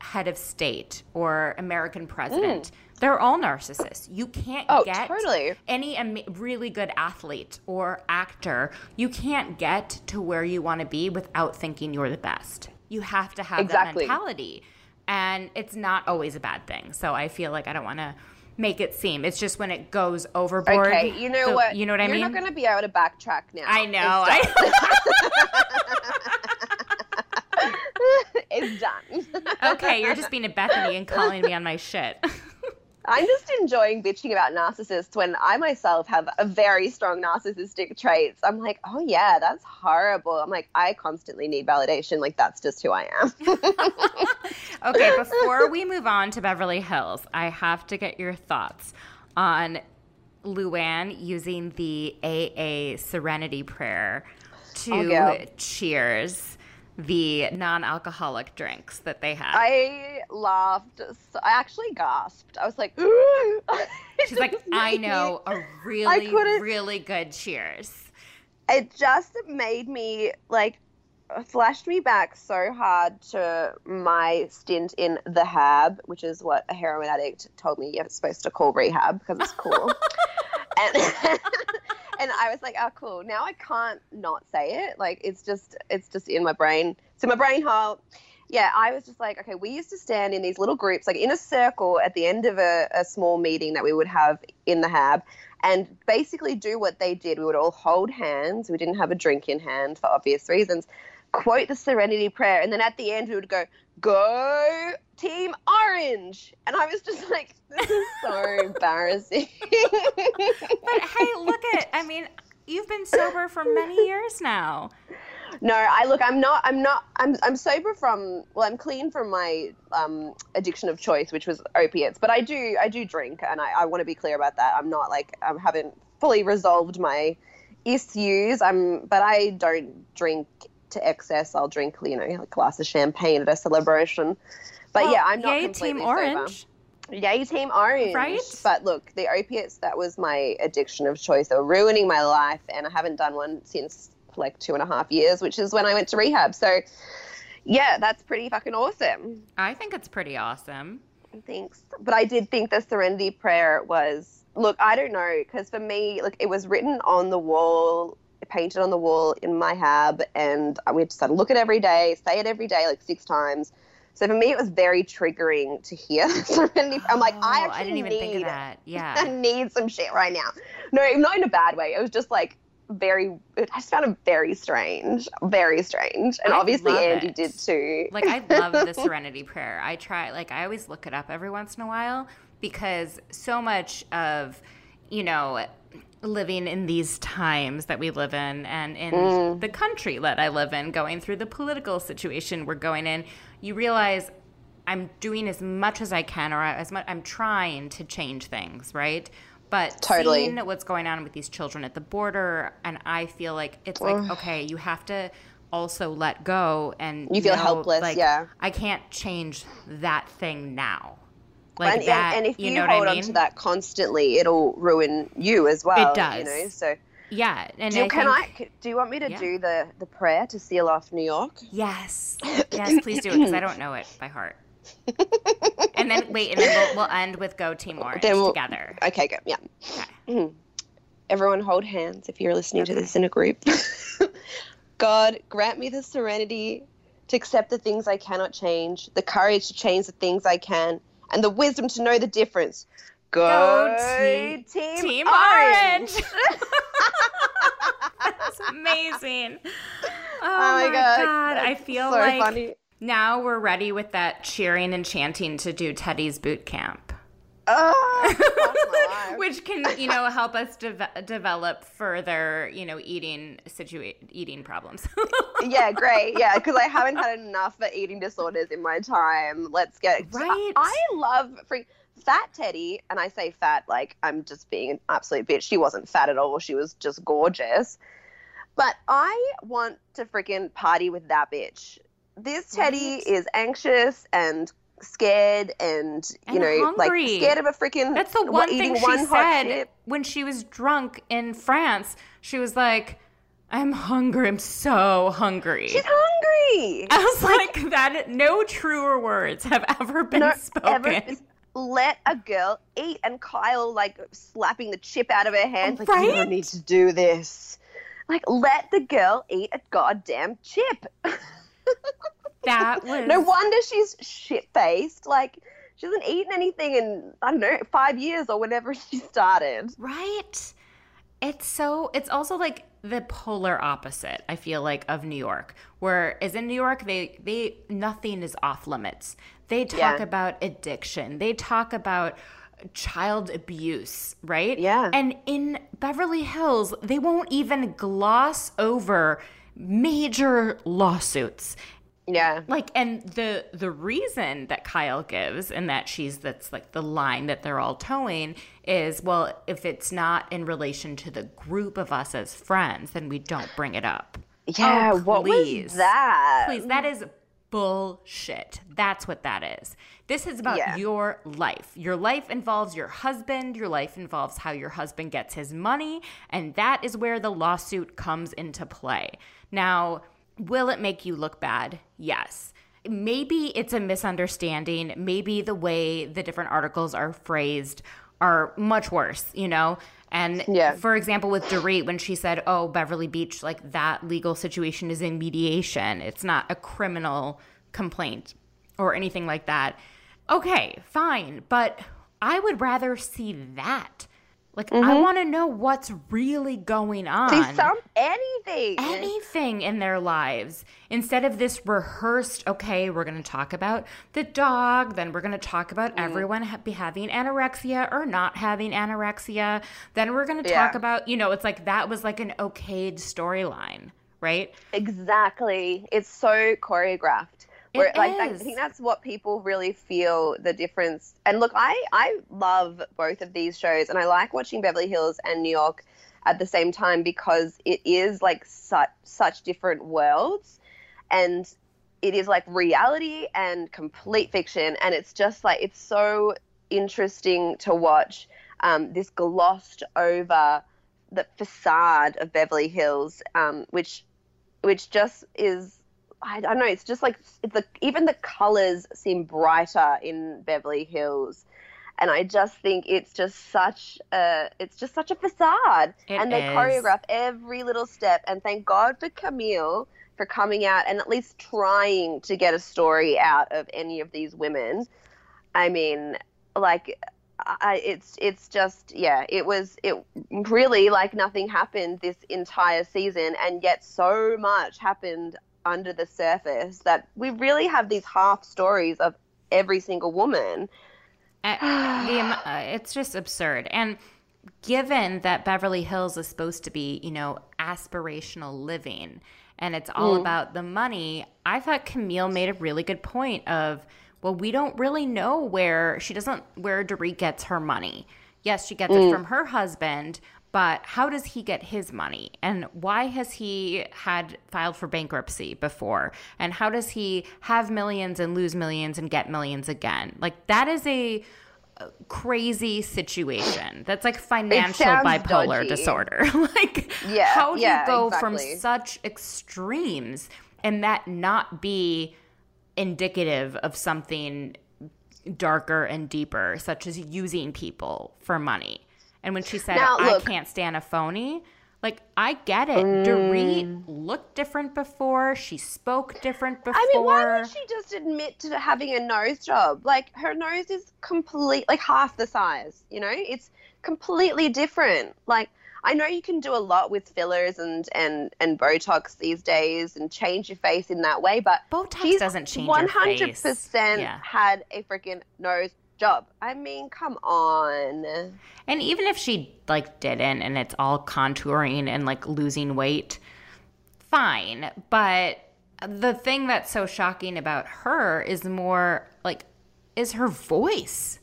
head of state or American president, they're all narcissists. You can't Mm. Oh, get totally. any ama- really good athlete or actor. You can't get to where you want to be without thinking you're the best. You have to have Exactly. that mentality. And it's not always a bad thing. So I feel like I don't want to make it seem. It's just when it goes overboard. Okay, you know the- what? You know what I mean? You're not going to be able to backtrack now. I know. It's I, done. it's done. okay, you're just being a Bethenny and calling me on my shit. I'm just enjoying bitching about narcissists when I myself have a very strong narcissistic traits. I'm like, oh yeah, that's horrible. I'm like, I constantly need validation. Like that's just who I am. okay, before we move on to Beverly Hills, I have to get your thoughts on Luann using the AA Serenity Prayer to Oh, cheers the non-alcoholic drinks that they had. I laughed. So, I actually gasped. I was like, She's like, I know a really, really good cheers. It just made me like flashed me back so hard to my stint in the Hab, which is what a heroin addict told me you're supposed to call rehab because it's cool. and and I was like, oh, cool. Now I can't not say it. Like it's just it's just in my brain. So my brain hole. Yeah, I was just like, okay, we used to stand in these little groups, like in a circle at the end of a, a small meeting that we would have in the Hab, and basically do what they did. We would all hold hands. We didn't have a drink in hand for obvious reasons. Quote the Serenity Prayer, and then at the end we would go, "Go Team Orange," and I was just like, "This is so embarrassing." But hey, look at I mean, you've been sober for many years now. No, I look. I'm not. I'm not. I'm. I'm sober from. Well, I'm clean from my um, addiction of choice, which was opiates. But I do. I do drink, and I, I want to be clear about that. I'm not like. I haven't fully resolved my issues. I'm. But I don't drink to excess. I'll drink, you know, a glass of champagne at a celebration. But Well, yeah, I'm not yay, completely Team Orange. sober. Yay, Team Orange. Right? But look, the opiates, that was my addiction of choice. They were ruining my life, and I haven't done one since like two and a half years, which is when I went to rehab. So, yeah, that's pretty fucking awesome. I think it's pretty awesome. Thanks. But I did think the Serenity Prayer was look, I don't know, because for me, look, it was written on the wall, painted on the wall in my hab, and we just had to look at it every day, say it every day, like six times. So for me, it was very triggering to hear Serenity. I'm like, I Oh, actually I didn't even need, think of that. I need some shit right now. No, not in a bad way. It was just like very. I just found it very strange, very strange, and I obviously Andy it. did too. Like I love the Serenity Prayer. I try like I always look it up every once in a while because so much of, you know, living in these times that we live in and in Mm. the country that I live in, going through the political situation we're going in, you realize I'm doing as much as I can, or as much I'm trying to change things, right? But Totally. seeing what's going on with these children at the border, and I feel like it's like okay, you have to also let go, and You feel know, helpless, like, yeah. I can't change that thing now, like and, that. and, and if you, you know hold I on to that constantly, it'll ruin you as well. It does. know, so yeah, and do, I can think, I? Do you want me to Yeah. do the the prayer to seal off New York? Yes, yes, please do it because I don't know it by heart. and then wait, and then we'll, we'll end with Go Team Orange we'll- together. Okay, go. Yeah. Okay. Mm-hmm. Everyone hold hands if you're listening to this in a group. God, grant me the serenity to accept the things I cannot change, the courage to change the things I can, and the wisdom to know the difference. Go, Go team, Team- team, Orange. Orange. That's amazing. Oh, Oh my my god, god, I feel so like funny. now we're ready with that cheering and chanting to do Teddi's boot camp. Oh, fuck my life. which can you know help us deve- develop further you know eating situa- eating problems yeah, great. Yeah, because I haven't had enough eating disorders in my time. Let's get Right. I, I love free fat Teddi, and I say fat like I'm just being an absolute bitch. She wasn't fat at all. She was just gorgeous. But I want to freaking party with that bitch. This Teddi Right. is anxious and scared and you And know like scared of a freaking that's the one thing she one said when she was drunk in france she was like i'm hungry i'm so hungry She's hungry. i was like, that no truer words have ever been no, spoken ever let a girl eat and Kyle like slapping the chip out of her hands like you Right? don't need to do this. Like let the girl eat a goddamn chip. that was no wonder she's shit faced. Like she hasn't eaten anything in I don't know five years or whenever she started. Right. It's so it's also like the polar opposite, I feel like, of New York. Whereas in New York they they nothing is off limits. They talk Yeah. about addiction. They talk about child abuse, right? Yeah. And in Beverly Hills, they won't even gloss over major lawsuits Yeah. like and the the reason that Kyle gives and that she's that's like the line that they're all towing is well if it's not in relation to the group of us as friends then we don't bring it up. Yeah. Oh, what please. was that? Please that is bullshit. That's what that is. This is about Yeah. your life. Your life involves your husband, your life involves how your husband gets his money, and that is where the lawsuit comes into play. Now, will it make you look bad? Yes. Maybe it's a misunderstanding. Maybe the way the different articles are phrased are much worse, you know? And Yeah. for example, with Dorit, when she said, oh, Beverly Beach, like that legal situation is in mediation, it's not a criminal complaint or anything like that. Okay, fine. But I would rather see that. Like, I want to know what's really going on Mm-hmm. See some anything. anything in their lives instead of this rehearsed okay we're going to talk about the dog then we're going to talk about Mm. everyone ha- be having anorexia or not having anorexia then we're going to Yeah. talk about you know it's like that was like an okayed storyline right Exactly. It's so choreographed. It Where, like, I think that's what people really feel the difference. And look, I I love both of these shows, and I like watching Beverly Hills and New York at the same time because it is like such such different worlds, and it is like reality and complete fiction, and it's just like it's so interesting to watch um, this glossed over the facade of Beverly Hills, um, which which just is I don't know. It's just like it's the even the colors seem brighter in Beverly Hills, and I just think it's just such a it's just such a facade. It and they is. choreograph every little step. And thank God for Camille for coming out and at least trying to get a story out of any of these women. I mean, like. I, it's it's just yeah it was it really like nothing happened this entire season and yet so much happened under the surface that we really have these half stories of every single woman Uh, the, it's just absurd. And given that Beverly Hills is supposed to be, you know, aspirational living and it's all about the money, I thought Camille made a really good point of, well, we don't really know where she doesn't, where Dorit gets her money. Yes, she gets it from her husband, but how does he get his money? And why has he had filed for bankruptcy before? And how does he have millions and lose millions and get millions again? Like that is a uh, crazy situation. That's like financial bipolar dodgy. disorder. like Yeah, how do yeah, you go from such extremes and that not be indicative of something darker and deeper, such as using people for money. And when she said, Now, I look- can't stand a phony, like, I get it. Mm. Dorit looked different before. She spoke different before. I mean, why would she just admit to having a nose job? Like her nose is complete, like half the size. You know, it's completely different. Like I know you can do a lot with fillers and and and Botox these days and change your face in that way, but Botox doesn't change your One hundred percent had a freaking nose job. I mean, come on. And even if she like didn't and it's all contouring and like losing weight, fine. But the thing that's so shocking about her is more like is her voice.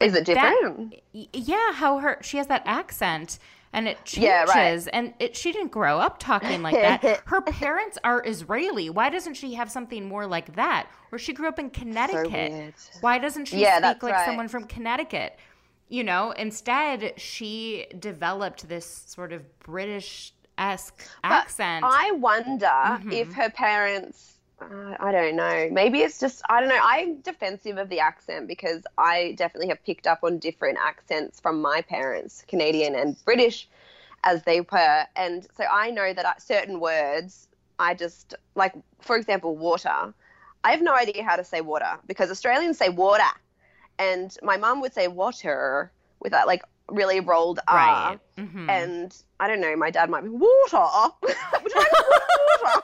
Is it different? y- yeah, how her she has that accent and it changes Yeah, right. and it she didn't grow up talking like that. Her parents are Israeli. Why doesn't she have something more like that? Or she grew up in Connecticut. weird. Why doesn't she Yeah, speak like right. someone from Connecticut? You know, instead she developed this sort of British esque accent. I wonder Mm-hmm. if her parents. Uh, I don't know. Maybe it's just I don't know. I'm defensive of the accent because I definitely have picked up on different accents from my parents, Canadian and British, as they were, and so I know that certain words I just like. For example, water. I have no idea how to say water because Australians say water, and my mum would say water with that like really rolled R. right. Mhm. And I don't know, my dad might be water. Would you like water?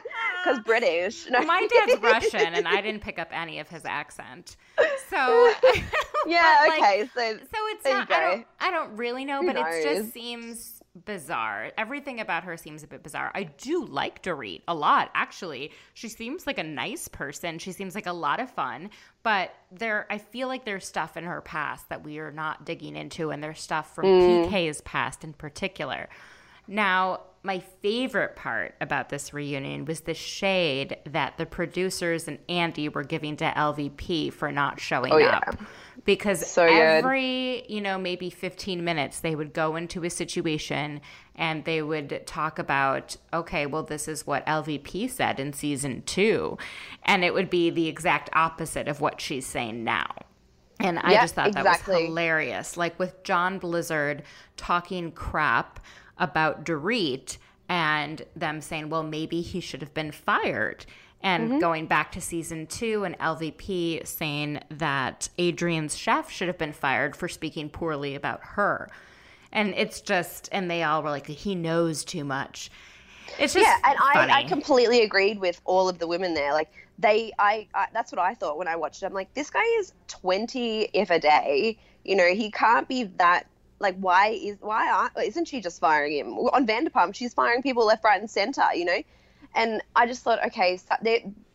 Because British. No. My dad's Russian, and I didn't pick up any of his accent. So, Yeah. like, okay. So So it's not. I don't. I don't really know, Who but it just seems bizarre. Everything about her seems a bit bizarre. I do like Dorit a lot, actually. She seems like a nice person. She seems like a lot of fun. But there, I feel like there's stuff in her past that we are not digging into, and there's stuff from Mm. PK's past in particular. Now, my favorite part about this reunion was the shade that the producers and Andy were giving to LVP for not showing Oh, yeah. up. Because So good. every, you know, maybe 15 minutes, they would go into a situation and they would talk about, okay, well, this is what LVP said in season two. And it would be the exact opposite of what she's saying now. And I Yeah, just thought that was hilarious. Like with John Blizzard talking crap about Dorit and them saying, well, maybe he should have been fired. And Mm-hmm. going back to season two and LVP saying that Adrienne's chef should have been fired for speaking poorly about her. And it's just, and they all were like, he knows too much. It's just yeah, and funny. I, I completely agreed with all of the women there. Like they, I, I, that's what I thought when I watched it. I'm like, this guy is 20 if a day. You know, he can't be that. Like, why is why aren't, isn't she just firing him on Vanderpump? She's firing people left, right, and center. You know, and I just thought, okay, so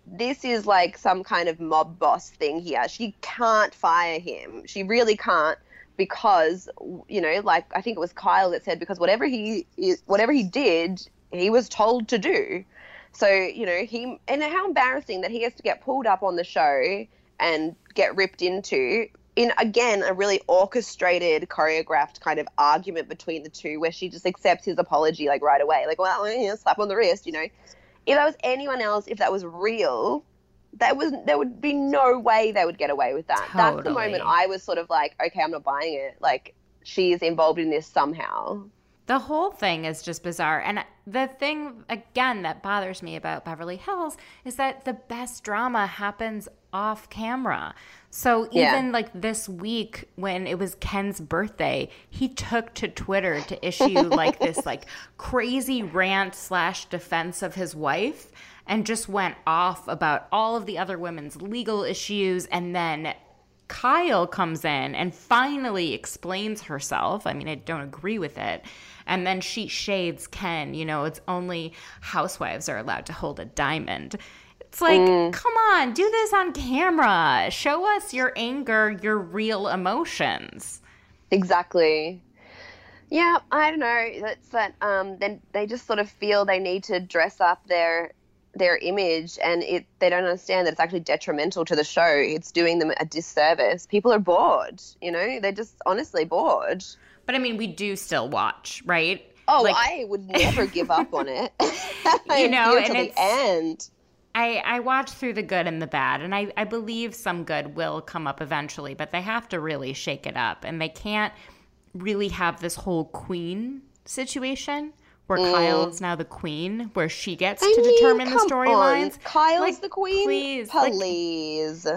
this is like some kind of mob boss thing here. She can't fire him. She really can't because you know, like I think it was Kyle that said because whatever he is, whatever he did, he was told to do. So you know, he and how embarrassing that he has to get pulled up on the show and get ripped into in again a really orchestrated, choreographed kind of argument between the two, where she just accepts his apology like right away, like well, yeah, slap on the wrist, you know. if that was anyone else, if that was real, that was there would be no way they would get away with that. That's the moment I was sort of like, okay, I'm not buying it. Like she is involved in this somehow. The whole thing is just bizarre. And the thing, again, that bothers me about Beverly Hills is that the best drama happens off camera. So Yeah. even like this week when it was Ken's birthday, he took to Twitter to issue like this like crazy rant slash defense of his wife and just went off about all of the other women's legal issues and then Kyle comes in and finally explains herself. I mean, I don't agree with it. And then she shades Ken, you know, it's only housewives are allowed to hold a diamond. It's like, come on, do this on camera. Show us your anger, your real emotions. Exactly. Yeah, I don't know. That's that. Um, then they just sort of feel they need to dress up their their image, and it they don't understand that it's actually detrimental to the show. It's doing them a disservice. People are bored. You know, they're just honestly bored. But I mean, we do still watch, right? Oh, Like- I would never give up on it. You know, to and the end. I, I watch through the good and the bad, and I, I believe some good will come up eventually, but they have to really shake it up. And they can't really have this whole queen situation where Kyle's now the queen, where she gets Mm. I to mean, determine the storylines. Kyle's Like, the queen. please, like- please.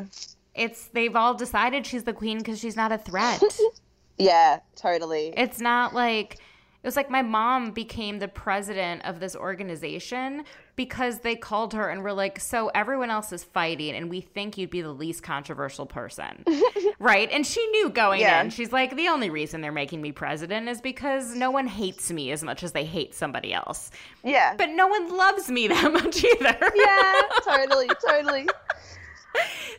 It's they've all decided she's the queen because she's not a threat. yeah, totally. It's not like it was like my mom became the president of this organization because they called her and were like, "So everyone else is fighting, and we think you'd be the least controversial person, right?" And she knew going Yeah. in. She's like, "The only reason they're making me president is because no one hates me as much as they hate somebody else, yeah. but no one loves me that much either." yeah, totally, totally.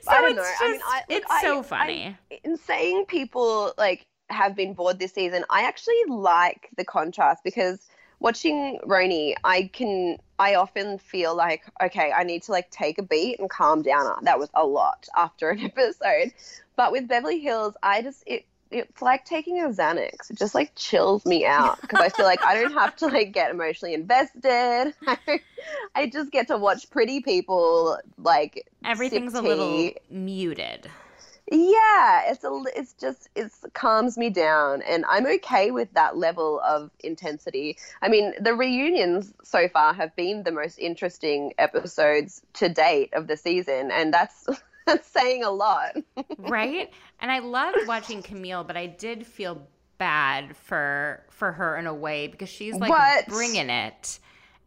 so I don't it's know. just I mean, I, it's I- so funny. in saying people like have been bored this season, I actually like the contrast because watching RHONY, I can I often feel like okay, I need to like take a beat and calm down. That was a lot after an episode, but with Beverly Hills, I just it. It's like taking a Xanax. It just like chills me out because I feel like I don't have to like get emotionally invested. I just get to watch pretty people like Everything's a little muted. Yeah, it's a it's just it calms me down and I'm okay with that level of intensity. I mean, the reunions so far have been the most interesting episodes to date of the season and that's that's saying a lot. right? And I loved watching Camille, but I did feel bad for for her in a way because she's like What? bringing it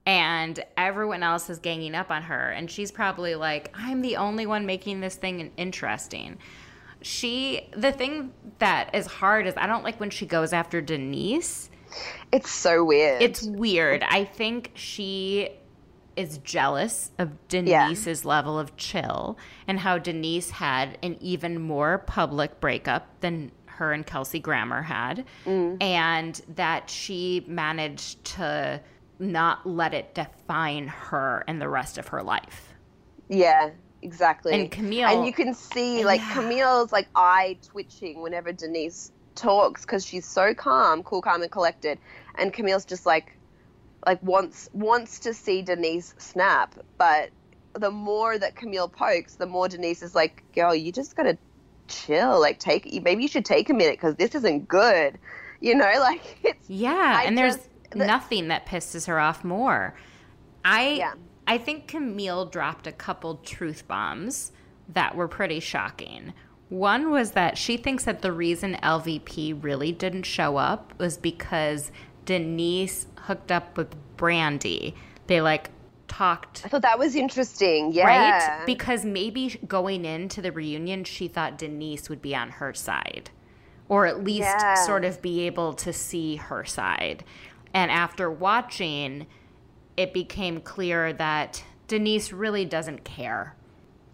and everyone else is ganging up on her and she's probably like I'm the only one making this thing interesting. She the thing that is hard is I don't like when she goes after Denise. It's so weird. It's weird. I think she is jealous of Denise's level of chill and how Denise had an even more public breakup than her and Kelsey Grammer had, mm. and that she managed to not let it define her and the rest of her life. Yeah, exactly. And Camille- and you can see like Yeah. Camille's like eye twitching whenever Denise talks because she's so calm, cool, calm, and collected, and Camille's just like, like wants wants to see Denise snap, but the more that Camille pokes, the more Denise is like, "Girl, you just gotta chill. Like, take maybe you should take a minute because this isn't good." You know, like it's Yeah, I and there's the- nothing that pisses her off more. I Yeah. I think Camille dropped a couple truth bombs that were pretty shocking. One was that she thinks that the reason LVP really didn't show up was because Denise hooked up with Brandi. They like talked I thought that was interesting. Yeah, right? Because maybe going into the reunion, she thought Denise would be on her side, or at least Yeah. sort of be able to see her side. And after watching, it became clear that Denise really doesn't care.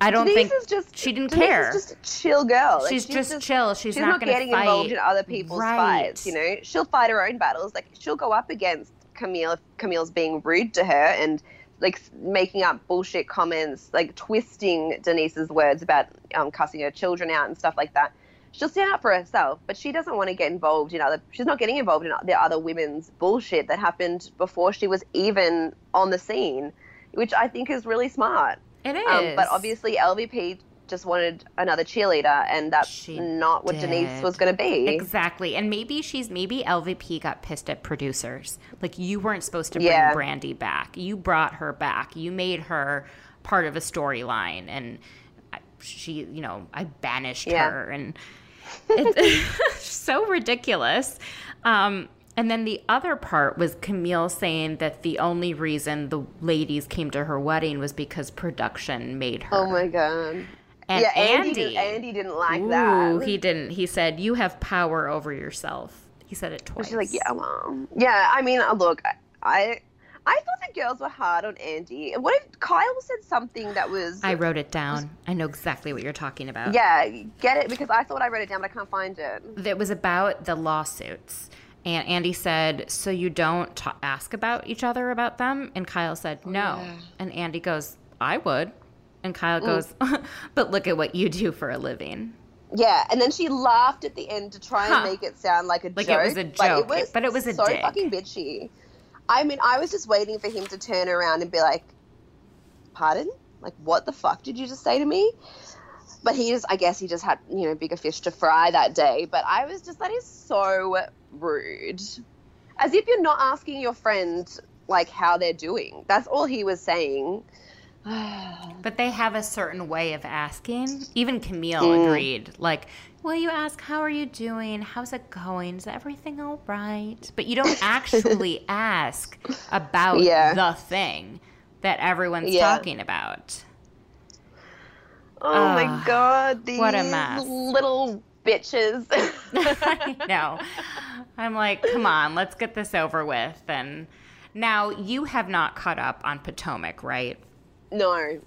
I don't Denise think just she didn't Denise care. is just a chill girl. Like, she's, just, chill. She's, she's not, not, getting fight. involved in other people's Right. fights. You know, she'll fight her own battles. Like she'll go up against Camille if Camille's being rude to her and like making up bullshit comments, like twisting Denise's words about um, cussing her children out and stuff like that. She'll stand up for herself, but she doesn't want to get involved in other. She's not getting involved in the other women's bullshit that happened before she was even on the scene. which I think is really smart. It is. Um, but obviously, LVP just wanted another cheerleader, and that's She not what Denise was going to be. Exactly. And maybe she's maybe LVP got pissed at producers. Like you weren't supposed to bring Yeah. Brandi back. You brought her back. You made her part of a storyline and she, you know, I banished Yeah. her and it's so ridiculous. Um and then the other part was Camille saying that the only reason the ladies came to her wedding was because production made her. Oh my god. And yeah, Andy, Andy, did, Andy didn't like Ooh, that. he didn't. He said, "You have power over yourself." He said it twice. She's like, yeah, well, yeah. I mean, look, I, I, I thought the girls were hard on Andy. And what if Kyle said something that was? I wrote it down. I know exactly what you're talking about. yeah, get it because I thought I wrote it down, but I can't find it. It was about the lawsuits. And Andy said, "So you don't ta ask about each other about them?" And Kyle said, oh, "No." And Andy goes, "I would." And Kyle mm. goes, "But look at what you do for a living." Yeah, and then she laughed at the end to try and Huh. make it sound like a Like it joke. was a But joke, it was, but it was a so dig. fucking bitchy. I mean, I was just waiting for him to turn around and be like, "Pardon? Like, what the fuck did you just say to me?" But he just, I guess, he just had you know bigger fish to fry that day. But I was just, that is so rude. As if you're not asking your friend like how they're doing. That's all he was saying. But they have a certain way of asking. Even Camille Mm. agreed. Like, will you ask, how are you doing? How's it going? Is everything all right? But you don't actually ask about Yeah. the thing that everyone's Yeah. talking about. Oh Ah, my god, these what a mess. little bitches. no. I'm like, come on, let's get this over with. And now you have not caught up on Potomac, right? no,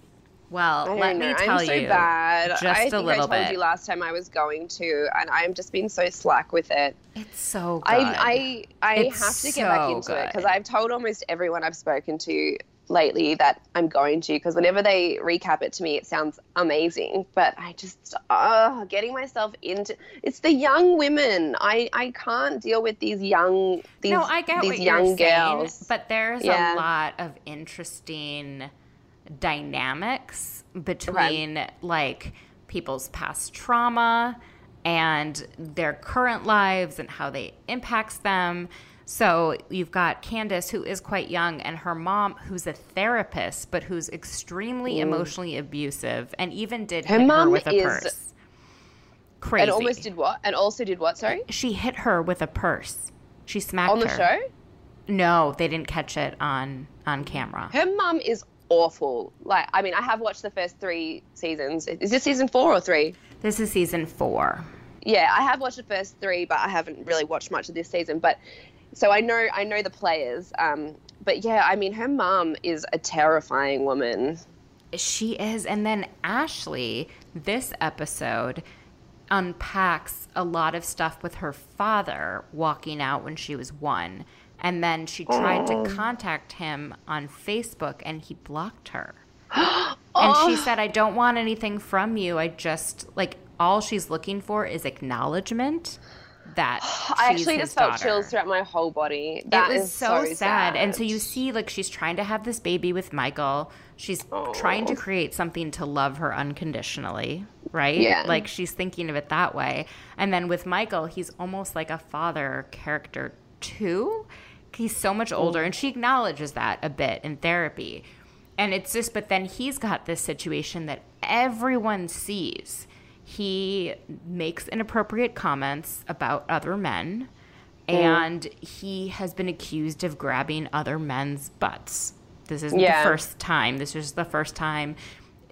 Well, I let know. me tell I'm so you. bad. just I a think little I told bit. you last time I was going to, and I'm just being so slack with it. It's so good. I I I It's have to get back into it because. I've told almost everyone I've spoken to lately that I'm going to because whenever they recap it to me, it sounds amazing. But I just uh, getting myself into it's the young women. I I can't deal with these young these no, I get these what young you're saying, girls. but there's Yeah. a lot of interesting dynamics between like people's past trauma and their current lives and how they impacts them. So you've got Candiace, who is quite young, and her mom, who's a therapist, but who's extremely mm. emotionally abusive, and even did Her hit her mom with a is- purse. Crazy. and almost did what? And also did what? Sorry, she hit her with a purse. She smacked on the her. show. No, they didn't catch it on on camera. Her mom is awful. Like, I mean, I have watched the first three seasons. Is this season four or three? This is season four. Yeah, I have watched the first three, but I haven't really watched much of this season. But so I know I know the players. Um, but yeah, I mean, her mom is a terrifying woman. She is, and then Ashley, this episode unpacks a lot of stuff with her father walking out when she was one. And then she tried to oh. contact him on Facebook and he blocked her. And she oh. said, I don't want anything from you. I just, like, all she's looking for is acknowledgement that she's. I actually just felt daughter. chills throughout my whole body. That it was so, so, sad. And so you see, like, she's trying to have this baby with Michael. She's trying Oh. to create something to love her unconditionally, right? Yeah. Like, she's thinking of it that way. And then with Michael, he's almost like a father character, too. He's so much older. And she acknowledges that a bit in therapy. And it's just, but then he's got this situation that everyone sees. He makes inappropriate comments about other men, and he has been accused of grabbing other men's butts. This isn't Yeah. the first time. This is the first time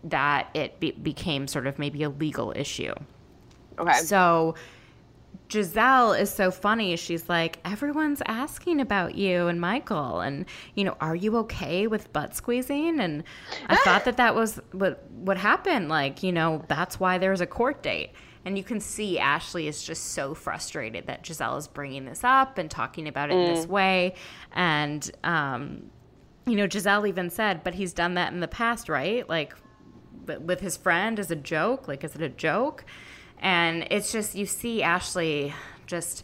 that it be- became sort of maybe a legal issue. okay. So Gizelle is so funny. She's like, everyone's asking about you and Michael, and you know, are you okay with butt squeezing? And I thought that that was what what happened. Like, you know, that's why there's a court date. And you can see Ashley is just so frustrated that Gizelle is bringing this up and talking about it in this way. And, um, you know, Gizelle even said, but he's done that in the past, right? Like, with his friend as a joke? Like, is it a joke? And it's just, you see Ashley just,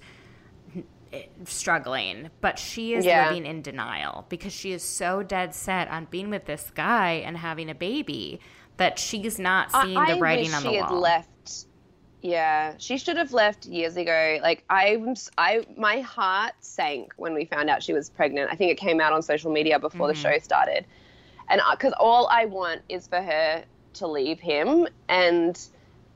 struggling, but she is Yeah. living in denial because she is so dead set on being with this guy and having a baby that she's not seeing I, the writing on the wall. she had left. Yeah, she should have left years ago. Like I'm, s- I my heart sank when we found out she was pregnant. I think it came out on social media before Mm-hmm. the show started, and because all I want is for her to leave him. And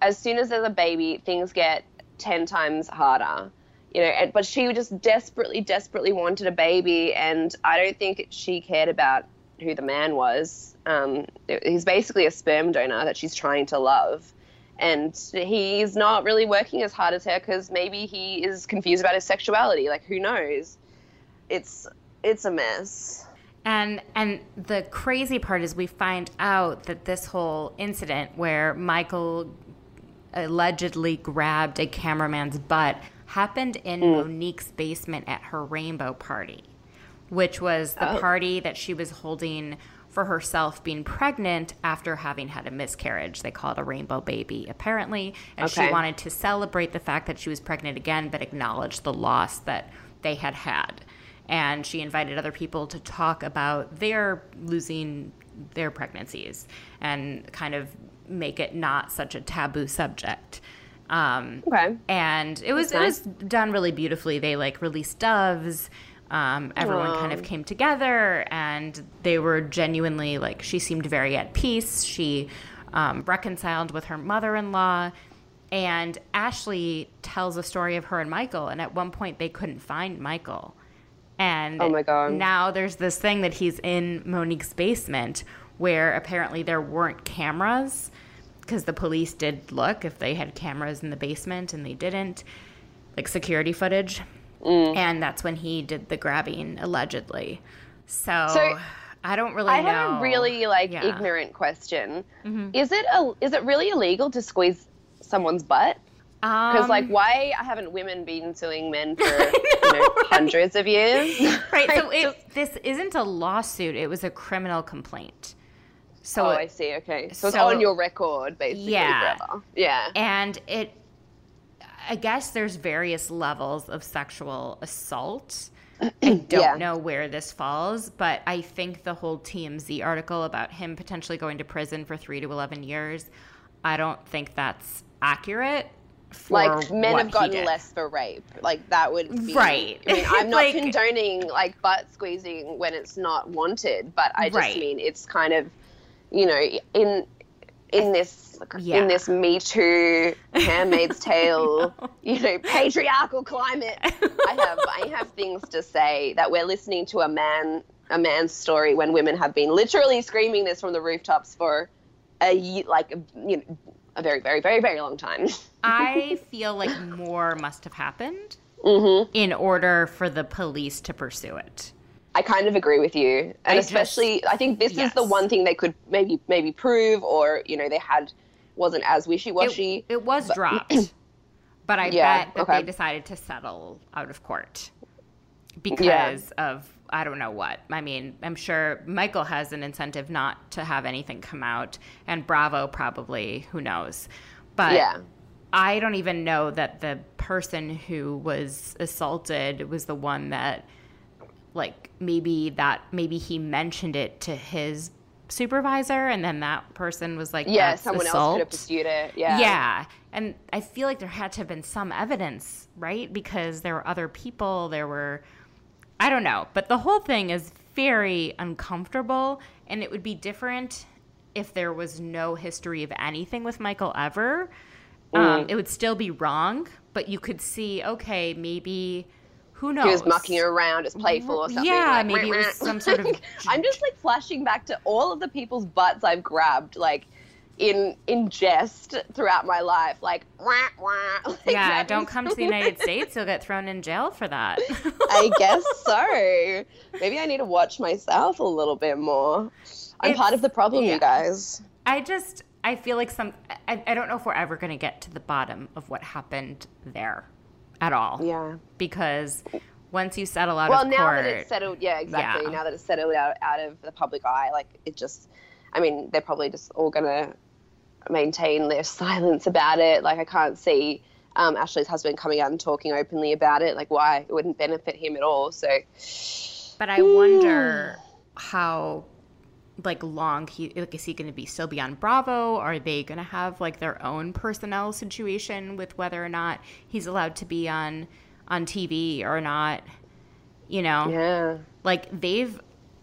as soon as there's a baby, things get ten times harder. You know, but she just desperately, desperately wanted a baby, and I don't think she cared about who the man was. Um, he's basically a sperm donor that she's trying to love, and he's not really working as hard as her because maybe he is confused about his sexuality. Like, who knows? It's it's a mess. And and the crazy part is we find out that this whole incident where Michael allegedly grabbed a cameraman's butt happened in mm. Monique's basement at her rainbow party, which was the Oh. party that she was holding for herself being pregnant after having had a miscarriage. They call it a rainbow baby, apparently. And she wanted to celebrate the fact that she was pregnant again, but acknowledge the loss that they had had. And she invited other people to talk about their losing their pregnancies and kind of make it not such a taboo subject. Um, Okay. and it was it was done really beautifully. They like released doves. Um, everyone kind of came together, and they were genuinely like she seemed very at peace. She um, reconciled with her mother-in-law, and Ashley tells a story of her and Michael. And at one point, they couldn't find Michael, and Oh my God. now there's this thing that he's in Monique's basement, where apparently there weren't cameras because the police did look if they had cameras in the basement and they didn't, like security footage. Mm. And that's when he did the grabbing allegedly. So, So, I don't really I know. have a really like Yeah. Mm-hmm. ignorant question. Is it a, is it really illegal to squeeze someone's butt? Because Um, like, why haven't women been suing men for you know, hundreds of years? right. So it, this isn't a lawsuit. It was a criminal complaint. So oh, it- I see. Okay, so it's on your record, basically. Yeah. forever. Yeah. and it i guess there's various levels of sexual assault i don't Yeah. know where this falls but i think the whole tmz article about him potentially going to prison for 3 to 11 years i don't think that's accurate like men have gotten less for rape. Like that would be Right. I mean, I'm not Like- condoning like butt squeezing when it's not wanted, but I just Right. mean it's kind of, you know, in in this Yeah. in this Me Too, Handmaid's Tale, you know, patriarchal climate. I have I have things to say that we're listening to a man a man's story when women have been literally screaming this from the rooftops for a like you know a very very very very long time. i feel like more must have happened Mm-hmm. in order for the police to pursue it I kind of agree with you, and I just- especially I think this is the one thing they could maybe maybe prove, or you know they had wasn't as wishy washy. It, it was dropped, but I Yeah, bet that okay. they decided to settle out of court because of I don't know what. I mean, I'm sure Michael has an incentive not to have anything come out, and Bravo probably. Who knows? But Yeah. I don't even know that the person who was assaulted was the one that, like, maybe that maybe he mentioned it to his supervisor, and then that person was like, yeah, "That's someone else assault." could have pursued it. Yeah, Yeah. And I feel like there had to have been some evidence, right? Because there were other people, there were, I don't know. But the whole thing is very uncomfortable. And it would be different if there was no history of anything with Michael ever. Um, Mm. it would still be wrong, but you could see, okay, maybe, who knows? He was mucking around, as playful or something. Yeah, like, maybe it was some sort of- I'm just like flashing back to all of the people's butts I've grabbed, like in in jest throughout my life, like wah, wah, like, Yeah, don't come to the. United States. You'll get thrown in jail for that. I guess so. Maybe I need to watch myself a little bit more. I'm It's- part of the problem, yeah. you guys. I just I feel like some I, I don't know if we're ever going to get to the bottom of what happened there at all. Yeah. Because once you settle out Well, of court. Well, now that it's settled, yeah, exactly. Yeah. Now that it's settled out, out of the public eye, like it just, I mean, they're probably just all gonna maintain their silence about it. Like I can't see um, Ashley's husband coming out and talking openly about it, like why it wouldn't benefit him at all. So, but I wonder how like long he like is he going to be still be on Bravo? Are they going to have like their own personnel situation with whether or not he's allowed to be on on TV or not? You know, yeah, like they've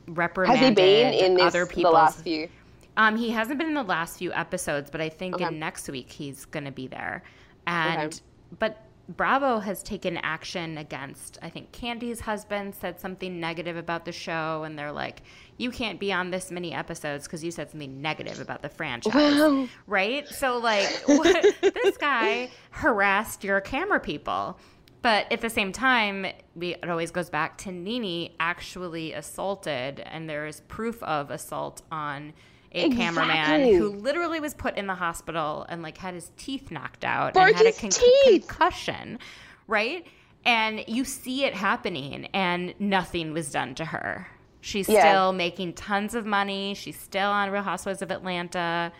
reprimanded has he been in this, other people. the last few? Um, he hasn't been in the last few episodes, but I think Okay. in next week he's going to be there. And Okay. but Bravo has taken action against. I think Kandi's husband said something negative about the show, and they're like, "You can't be on this many episodes because you said something negative about the franchise." Wow. right? So like, what, this guy harassed your camera people. But at the same time, we, it always goes back to NeNe actually assaulted, and there is proof of assault on a cameraman who literally was put in the hospital and like had his teeth knocked out Broke and had a con- concussion, right? And you see it happening, and nothing was done to her. She's Yeah. still making tons of money. She's still on Real Housewives of Atlanta.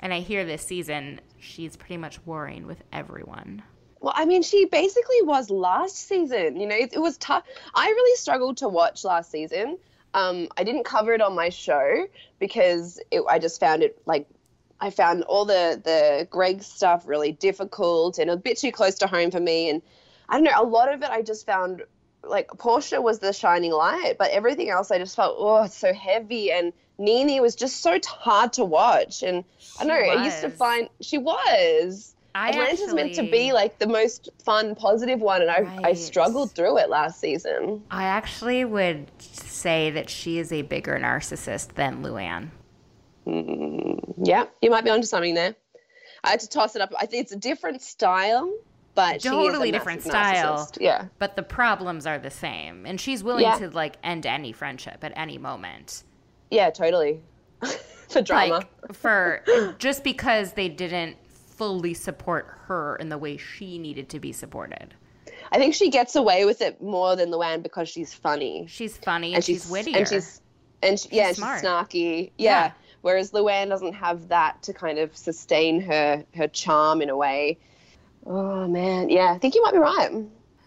And I hear this season she's pretty much warring with everyone. Well, I mean, she basically was last season. You know, it, it was tough. I really struggled to watch last season. Um, I didn't cover it on my show because it, I just found it like I found all the the Gregg stuff really difficult and a bit too close to home for me. And I don't know, a lot of it I just found like Porsha was the shining light, but everything else I just felt oh, it's so heavy and. NeNe was just so hard to watch, and I don't know. I used to find she was. I Atlanta's meant to be like the most fun, positive one, and I, I struggled through it last season. I actually would say that she is a bigger narcissist than Luann. Mm, yeah, you might be onto something there. I had to toss it up. I think it's a different style, but she is a Totally different style. narcissist. Yeah, But the problems are the same. And she's willing Yeah. to like end any friendship at any moment. yeah, totally. For drama. Like for just because they didn't fully support her in the way she needed to be supported. I think she gets away with it more than Luann because she's funny She's funny and, she's, witty and she's and she, yeah, and smart. she's snarky. Yeah. Yeah. Whereas Luann doesn't have that to kind of sustain her her charm in a way. Oh man, yeah, I think you might be right.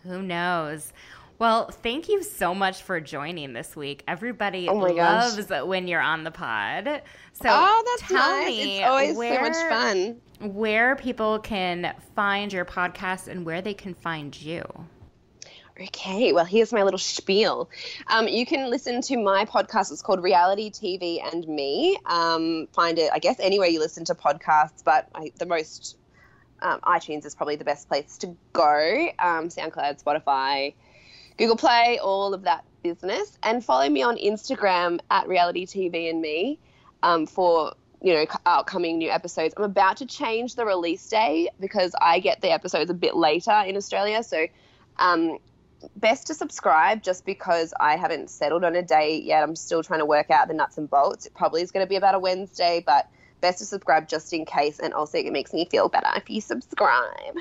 Who knows? Well, thank you so much for joining this week. Everybody Oh my gosh. loves when you're on the pod. So oh, that's tell nice. me It's always where, so much fun. Where people can find your podcast and where they can find you. Okay, well, here's my little spiel. Um, you can listen to my podcast. It's called Reality TV and Me. Um, find it, I guess, anywhere you listen to podcasts, but I, the most um, iTunes is probably the best place to go. Um, SoundCloud, Spotify, Google Play, all of that business. And follow me on Instagram at Reality TV and Me um, for you know upcoming new episodes. I'm about to change the release day because I get the episodes a bit later in Australia. So um, best to subscribe just because I haven't settled on a date yet. I'm still trying to work out the nuts and bolts. It probably is going to be about a Wednesday, but best to subscribe just in case. And also, it makes me feel better if you subscribe.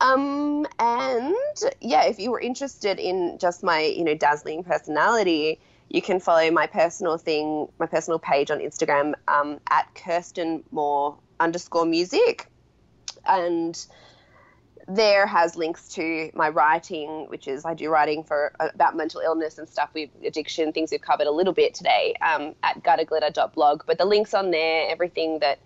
Um, and yeah, if you were interested in just my, you know, dazzling personality, you can follow my personal thing, my personal page on Instagram um, at Kirsten Moore underscore music. And there has links to my writing, which is I do writing for about mental illness and stuff with addiction, things we've covered a little bit today um, at gutterglitter.blog. But the links on there, everything that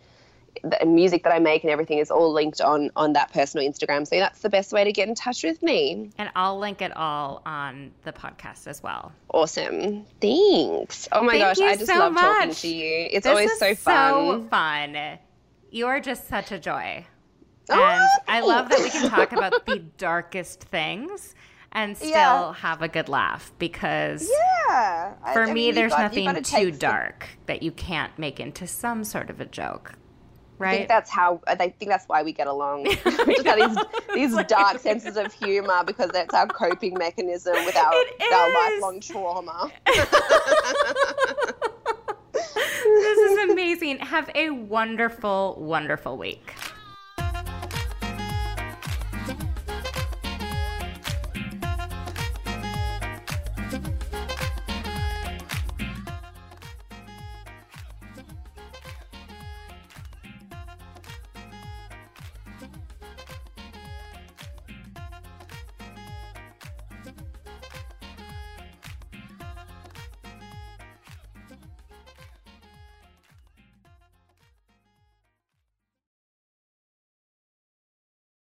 the music that I make and everything is all linked on on that personal Instagram. So that's the best way to get in touch with me. And I'll link it all on the podcast as well. Awesome. Thanks. Oh my Thank gosh, I just so love talking to you. It's This always so fun. So fun. You are just such a joy. Oh, And I love that we can talk about the darkest things and still Yeah. have a good laugh because yeah. I- for I mean, me you there's got- nothing too dark that you can't make into some sort of a joke. I think that's how I think that's why we get along. we just have these these dark senses of humor because that's our coping mechanism with our, our lifelong trauma. this is amazing. Have a wonderful, wonderful week.